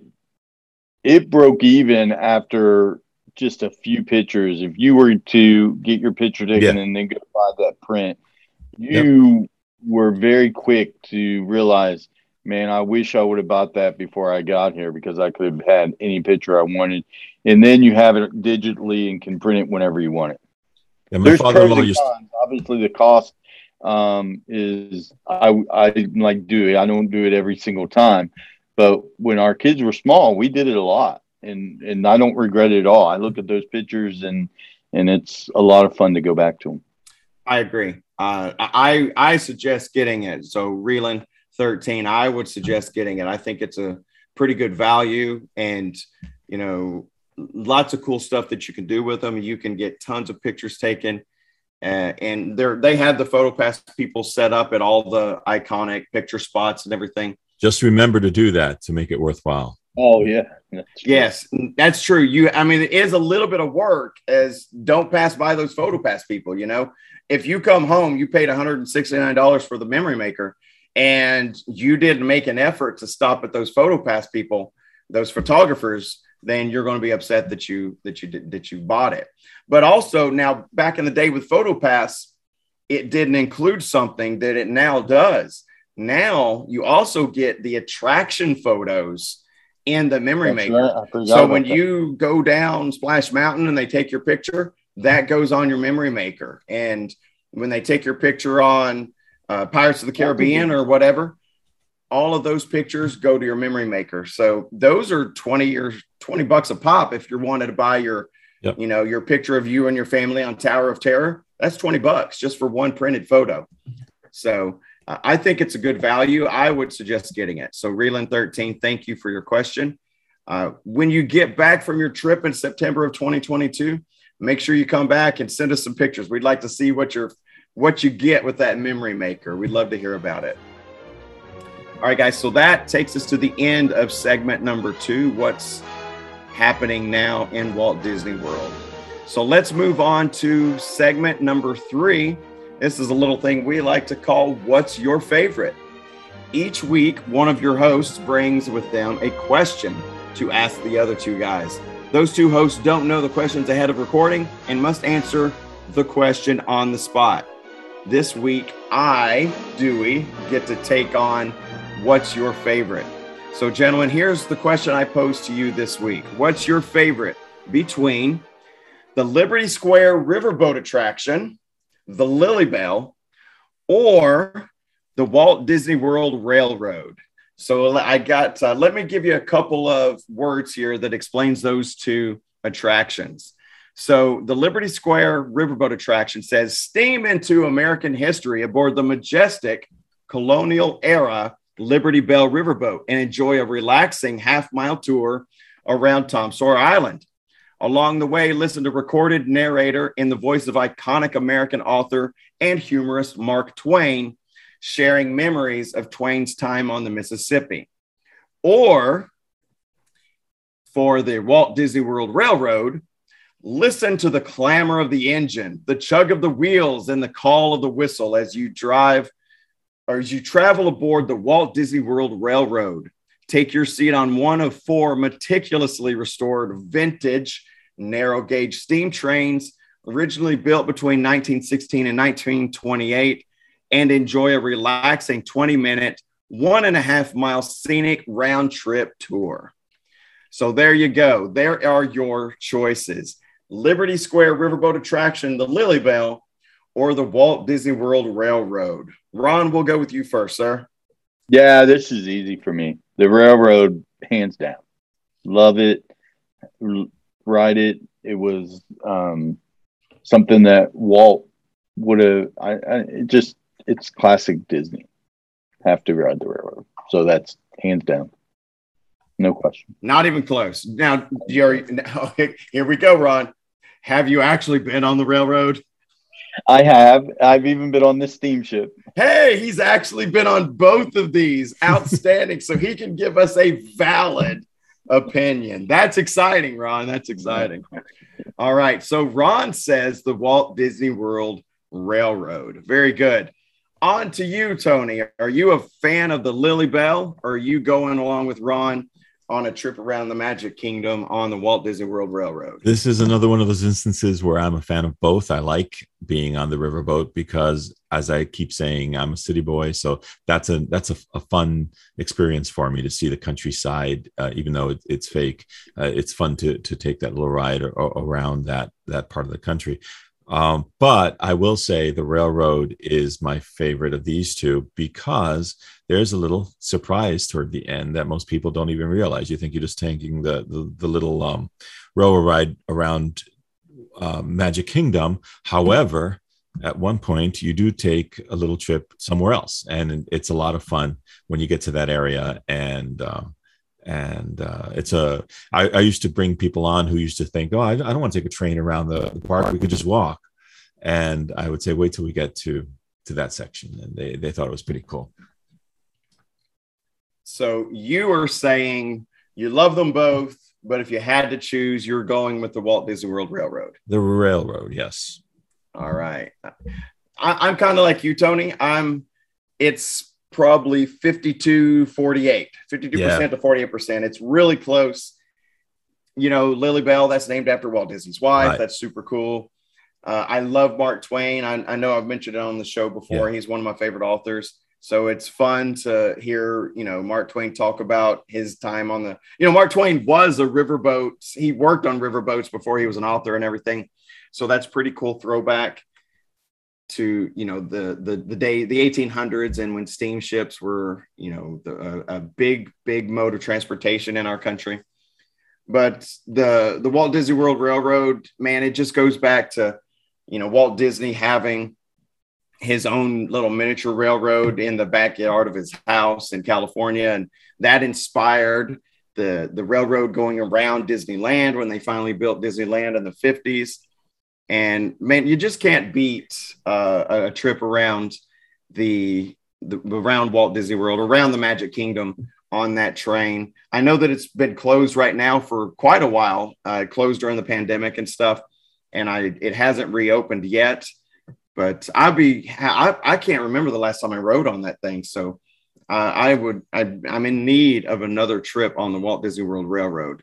it broke even after just a few pictures. If you were to get your picture taken yeah. and then go buy that print, you yep. were very quick to realize man, I wish I would have bought that before I got here because I could have had any picture I wanted. And then you have it digitally and can print it whenever you want it. My There's father-in-law used obviously the cost um, is I I like do it. I don't do it every single time, but when our kids were small, we did it a lot, and and I don't regret it at all. I look at those pictures and and it's a lot of fun to go back to them. I agree. Uh, I I suggest getting it. So Reeland, 13, I would suggest getting it. I think it's a pretty good value and, you know, lots of cool stuff that you can do with them. You can get tons of pictures taken. Uh, and they're, they have the PhotoPass people set up at all the iconic picture spots and everything. Just remember to do that to make it worthwhile. Oh yeah. That's yes, that's true. You, I mean, it is a little bit of work as don't pass by those PhotoPass people. You know, if you come home, you paid $169 for the memory maker and you didn't make an effort to stop at those PhotoPass people, those photographers, then you're going to be upset that you that you did, that you bought it. But also now back in the day with PhotoPass, it didn't include something that it now does. Now you also get the attraction photos in the memory That's maker. Right. So when that. you go down Splash Mountain and they take your picture, that goes on your memory maker. And when they take your picture on uh, Pirates of the Caribbean or whatever, all of those pictures go to your memory maker. So those are 20 or 20 bucks a pop if you're wanted to buy your, yep. you know, your picture of you and your family on Tower of Terror. That's 20 bucks just for one printed photo. So I think it's a good value. I would suggest getting it. So Reeland 13, thank you for your question. Uh, when you get back from your trip in September of 2022, make sure you come back and send us some pictures. We'd like to see what your what you get with that memory maker. We'd love to hear about it. All right, guys. So that takes us to the end of segment number two what's happening now in Walt Disney World. So let's move on to segment number three. This is a little thing we like to call What's Your Favorite? Each week, one of your hosts brings with them a question to ask the other two guys. Those two hosts don't know the questions ahead of recording and must answer the question on the spot. This week, I, Dewey, get to take on what's your favorite. So, gentlemen, here's the question I pose to you this week What's your favorite between the Liberty Square Riverboat attraction, the Lily Belle, or the Walt Disney World Railroad? So, I got, uh, let me give you a couple of words here that explains those two attractions. So the Liberty Square Riverboat attraction says steam into American history aboard the majestic colonial era Liberty Belle Riverboat and enjoy a relaxing half mile tour around Tom Sawyer Island. Along the way, listen to recorded narrator in the voice of iconic American author and humorist Mark Twain sharing memories of Twain's time on the Mississippi. Or for the Walt Disney World Railroad, listen to the clamor of the engine, the chug of the wheels, and the call of the whistle as you drive or as you travel aboard the Walt Disney World Railroad. Take your seat on one of four meticulously restored vintage narrow gauge steam trains, originally built between 1916 and 1928, and enjoy a relaxing 20 minute, one and a half mile scenic round trip tour. So there you go. There are your choices Liberty Square Riverboat Attraction, the Lily Belle, or the Walt Disney World Railroad. Ron, we'll go with you first, sir. Yeah, this is easy for me. The railroad, hands down. Love it. Ride it. It was um, something that Walt would have. I, I it just it's classic Disney. Have to ride the railroad. So that's hands down. No question. Not even close. Now, Jerry, here we go, Ron. Have you actually been on the railroad? I have. I've even been on this steamship. Hey, he's actually been on both of these. Outstanding. so he can give us a valid opinion. That's exciting, Ron. That's exciting. All right. So Ron says the Walt Disney World Railroad. Very good. On to you, Tony. Are you a fan of the Lily Belle or are you going along with Ron on a trip around the Magic Kingdom on the Walt Disney World Railroad. This is another one of those instances where I'm a fan of both. I like being on the riverboat because, as I keep saying, I'm a city boy, so that's a that's a, a fun experience for me to see the countryside, uh, even though it, it's fake. Uh, it's fun to to take that little ride around that that part of the country. Um, but I will say the railroad is my favorite of these two because there's a little surprise toward the end that most people don't even realize. You think you're just taking the the, the little um, railroad ride around uh, Magic Kingdom. However, at one point you do take a little trip somewhere else, and it's a lot of fun when you get to that area and. Uh, and uh, it's a. I, I used to bring people on who used to think, oh, I, I don't want to take a train around the, the park. We could just walk, and I would say, wait till we get to to that section, and they they thought it was pretty cool. So you are saying you love them both, but if you had to choose, you're going with the Walt Disney World Railroad. The railroad, yes. All right. I, am kind of like you, Tony. I'm. It's probably 52 48 52% yeah. to 48% it's really close you know Lily Belle, that's named after walt disney's wife right. that's super cool uh, i love mark twain I, I, know i've mentioned it on the show before yeah. he's one of my favorite authors so it's fun to hear you know mark twain talk about his time on the you know mark twain was a riverboat he worked on riverboats before he was an author and everything so that's pretty cool throwback to you know the the the day the 1800s and when steamships were you know the, a, a big big mode of transportation in our country. But the the Walt Disney World Railroad man it just goes back to you know Walt Disney having his own little miniature railroad in the backyard of his house in California. And that inspired the the railroad going around Disneyland when they finally built Disneyland in the 50s and man, you just can't beat uh, a trip around the, the around Walt Disney World, around the Magic Kingdom on that train. I know that it's been closed right now for quite a while, uh, closed during the pandemic and stuff, and I it hasn't reopened yet. But I'd be I, I can't remember the last time I rode on that thing, so uh, I would I, I'm in need of another trip on the Walt Disney World Railroad.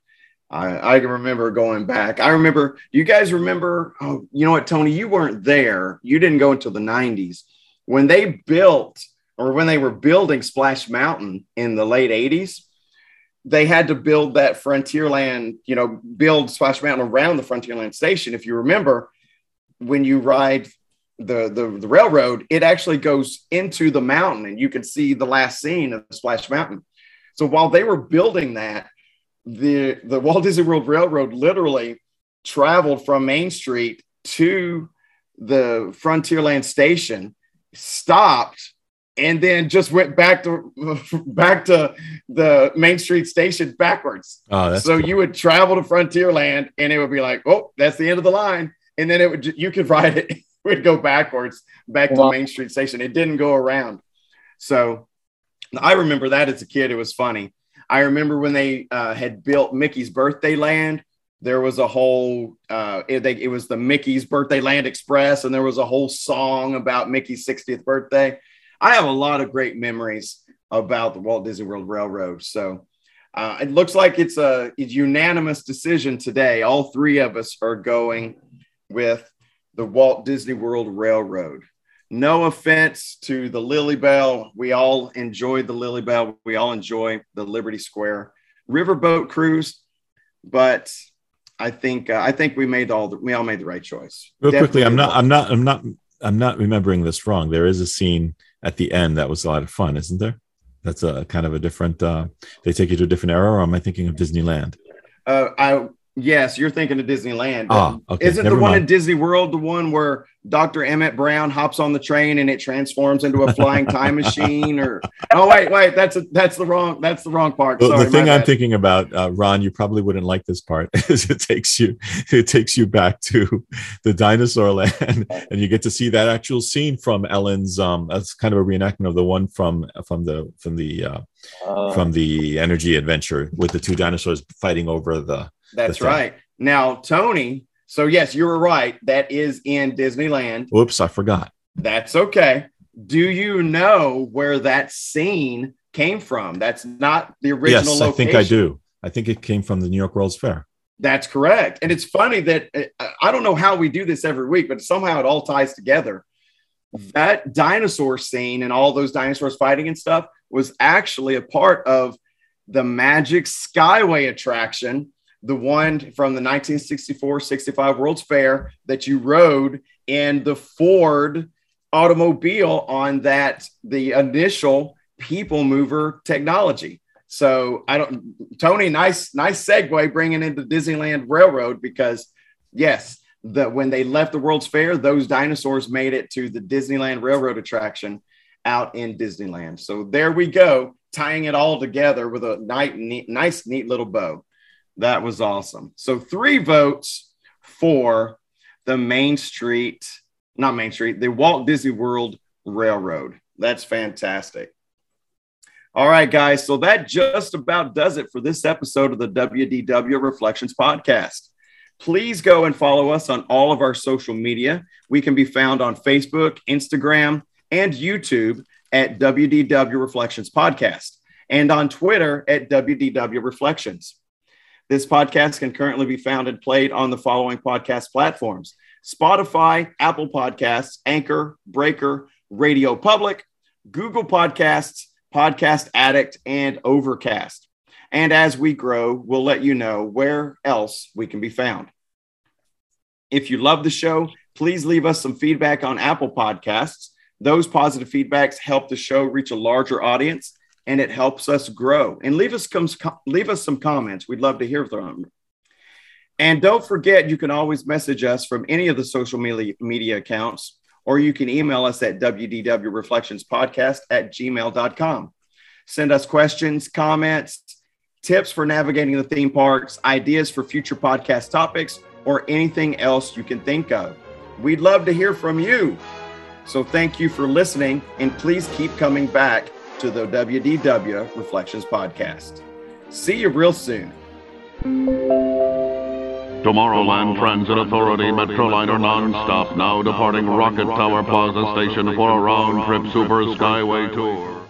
I, I can remember going back. I remember, you guys remember? Oh, you know what, Tony? You weren't there. You didn't go until the 90s. When they built or when they were building Splash Mountain in the late 80s, they had to build that Frontierland, you know, build Splash Mountain around the Frontierland station. If you remember, when you ride the, the, the railroad, it actually goes into the mountain and you can see the last scene of Splash Mountain. So while they were building that, the the Walt Disney World Railroad literally traveled from Main Street to the Frontierland station, stopped, and then just went back to back to the Main Street station backwards. Oh, so cool. you would travel to Frontierland, and it would be like, oh, that's the end of the line, and then it would you could ride it. it would go backwards back to Main Street station. It didn't go around. So I remember that as a kid. It was funny. I remember when they uh, had built Mickey's Birthday Land. There was a whole uh, it, they, it was the Mickey's Birthday Land Express, and there was a whole song about Mickey's 60th birthday. I have a lot of great memories about the Walt Disney World Railroad. So uh, it looks like it's a, a unanimous decision today. All three of us are going with the Walt Disney World Railroad. No offense to the Lily Belle. We all enjoy the Lily Belle. We all enjoy the Liberty Square riverboat cruise, but I think uh, I think we made all the, we all made the right choice. Real Definitely quickly, I'm not I'm not I'm not I'm not remembering this wrong. There is a scene at the end that was a lot of fun, isn't there? That's a kind of a different. Uh, they take you to a different era, or am I thinking of Disneyland? Uh, I yes, you're thinking of Disneyland. Ah, okay. Isn't Never the one mind. in Disney World the one where Dr. Emmett Brown hops on the train and it transforms into a flying time machine? Or oh wait, wait, that's a, that's the wrong that's the wrong part. The, Sorry, the thing I'm bad. thinking about, uh, Ron, you probably wouldn't like this part, is it takes you it takes you back to the dinosaur land, and you get to see that actual scene from Ellen's. Um, that's kind of a reenactment of the one from from the from the uh, uh, from the Energy Adventure with the two dinosaurs fighting over the. That's right. Now, Tony so yes, you were right. That is in Disneyland. Whoops, I forgot. That's okay. Do you know where that scene came from? That's not the original. Yes, location. I think I do. I think it came from the New York World's Fair. That's correct. And it's funny that uh, I don't know how we do this every week, but somehow it all ties together. That dinosaur scene and all those dinosaurs fighting and stuff was actually a part of the Magic Skyway attraction the one from the 1964 65 World's Fair that you rode in the Ford automobile on that, the initial people mover technology. So I don't, Tony, nice, nice segue bringing into Disneyland Railroad because yes, that when they left the World's Fair, those dinosaurs made it to the Disneyland Railroad attraction out in Disneyland. So there we go, tying it all together with a nice, neat, nice, neat little bow. That was awesome. So three votes for the Main Street, not Main Street, the Walt Disney World Railroad. That's fantastic. All right, guys. So that just about does it for this episode of the WDW Reflections podcast. Please go and follow us on all of our social media. We can be found on Facebook, Instagram, and YouTube at WDW Reflections Podcast and on Twitter at WDW Reflections. This podcast can currently be found and played on the following podcast platforms Spotify, Apple Podcasts, Anchor, Breaker, Radio Public, Google Podcasts, Podcast Addict, and Overcast. And as we grow, we'll let you know where else we can be found. If you love the show, please leave us some feedback on Apple Podcasts. Those positive feedbacks help the show reach a larger audience and it helps us grow. And leave us com- leave us some comments. We'd love to hear from. And don't forget, you can always message us from any of the social media, media accounts, or you can email us at wdwreflectionspodcast at gmail.com. Send us questions, comments, tips for navigating the theme parks, ideas for future podcast topics, or anything else you can think of. We'd love to hear from you. So thank you for listening, and please keep coming back to the WDW Reflections Podcast. See you real soon. Tomorrowland Transit Authority Metroliner nonstop now departing Rocket Tower Plaza Station for a round trip Super Skyway tour.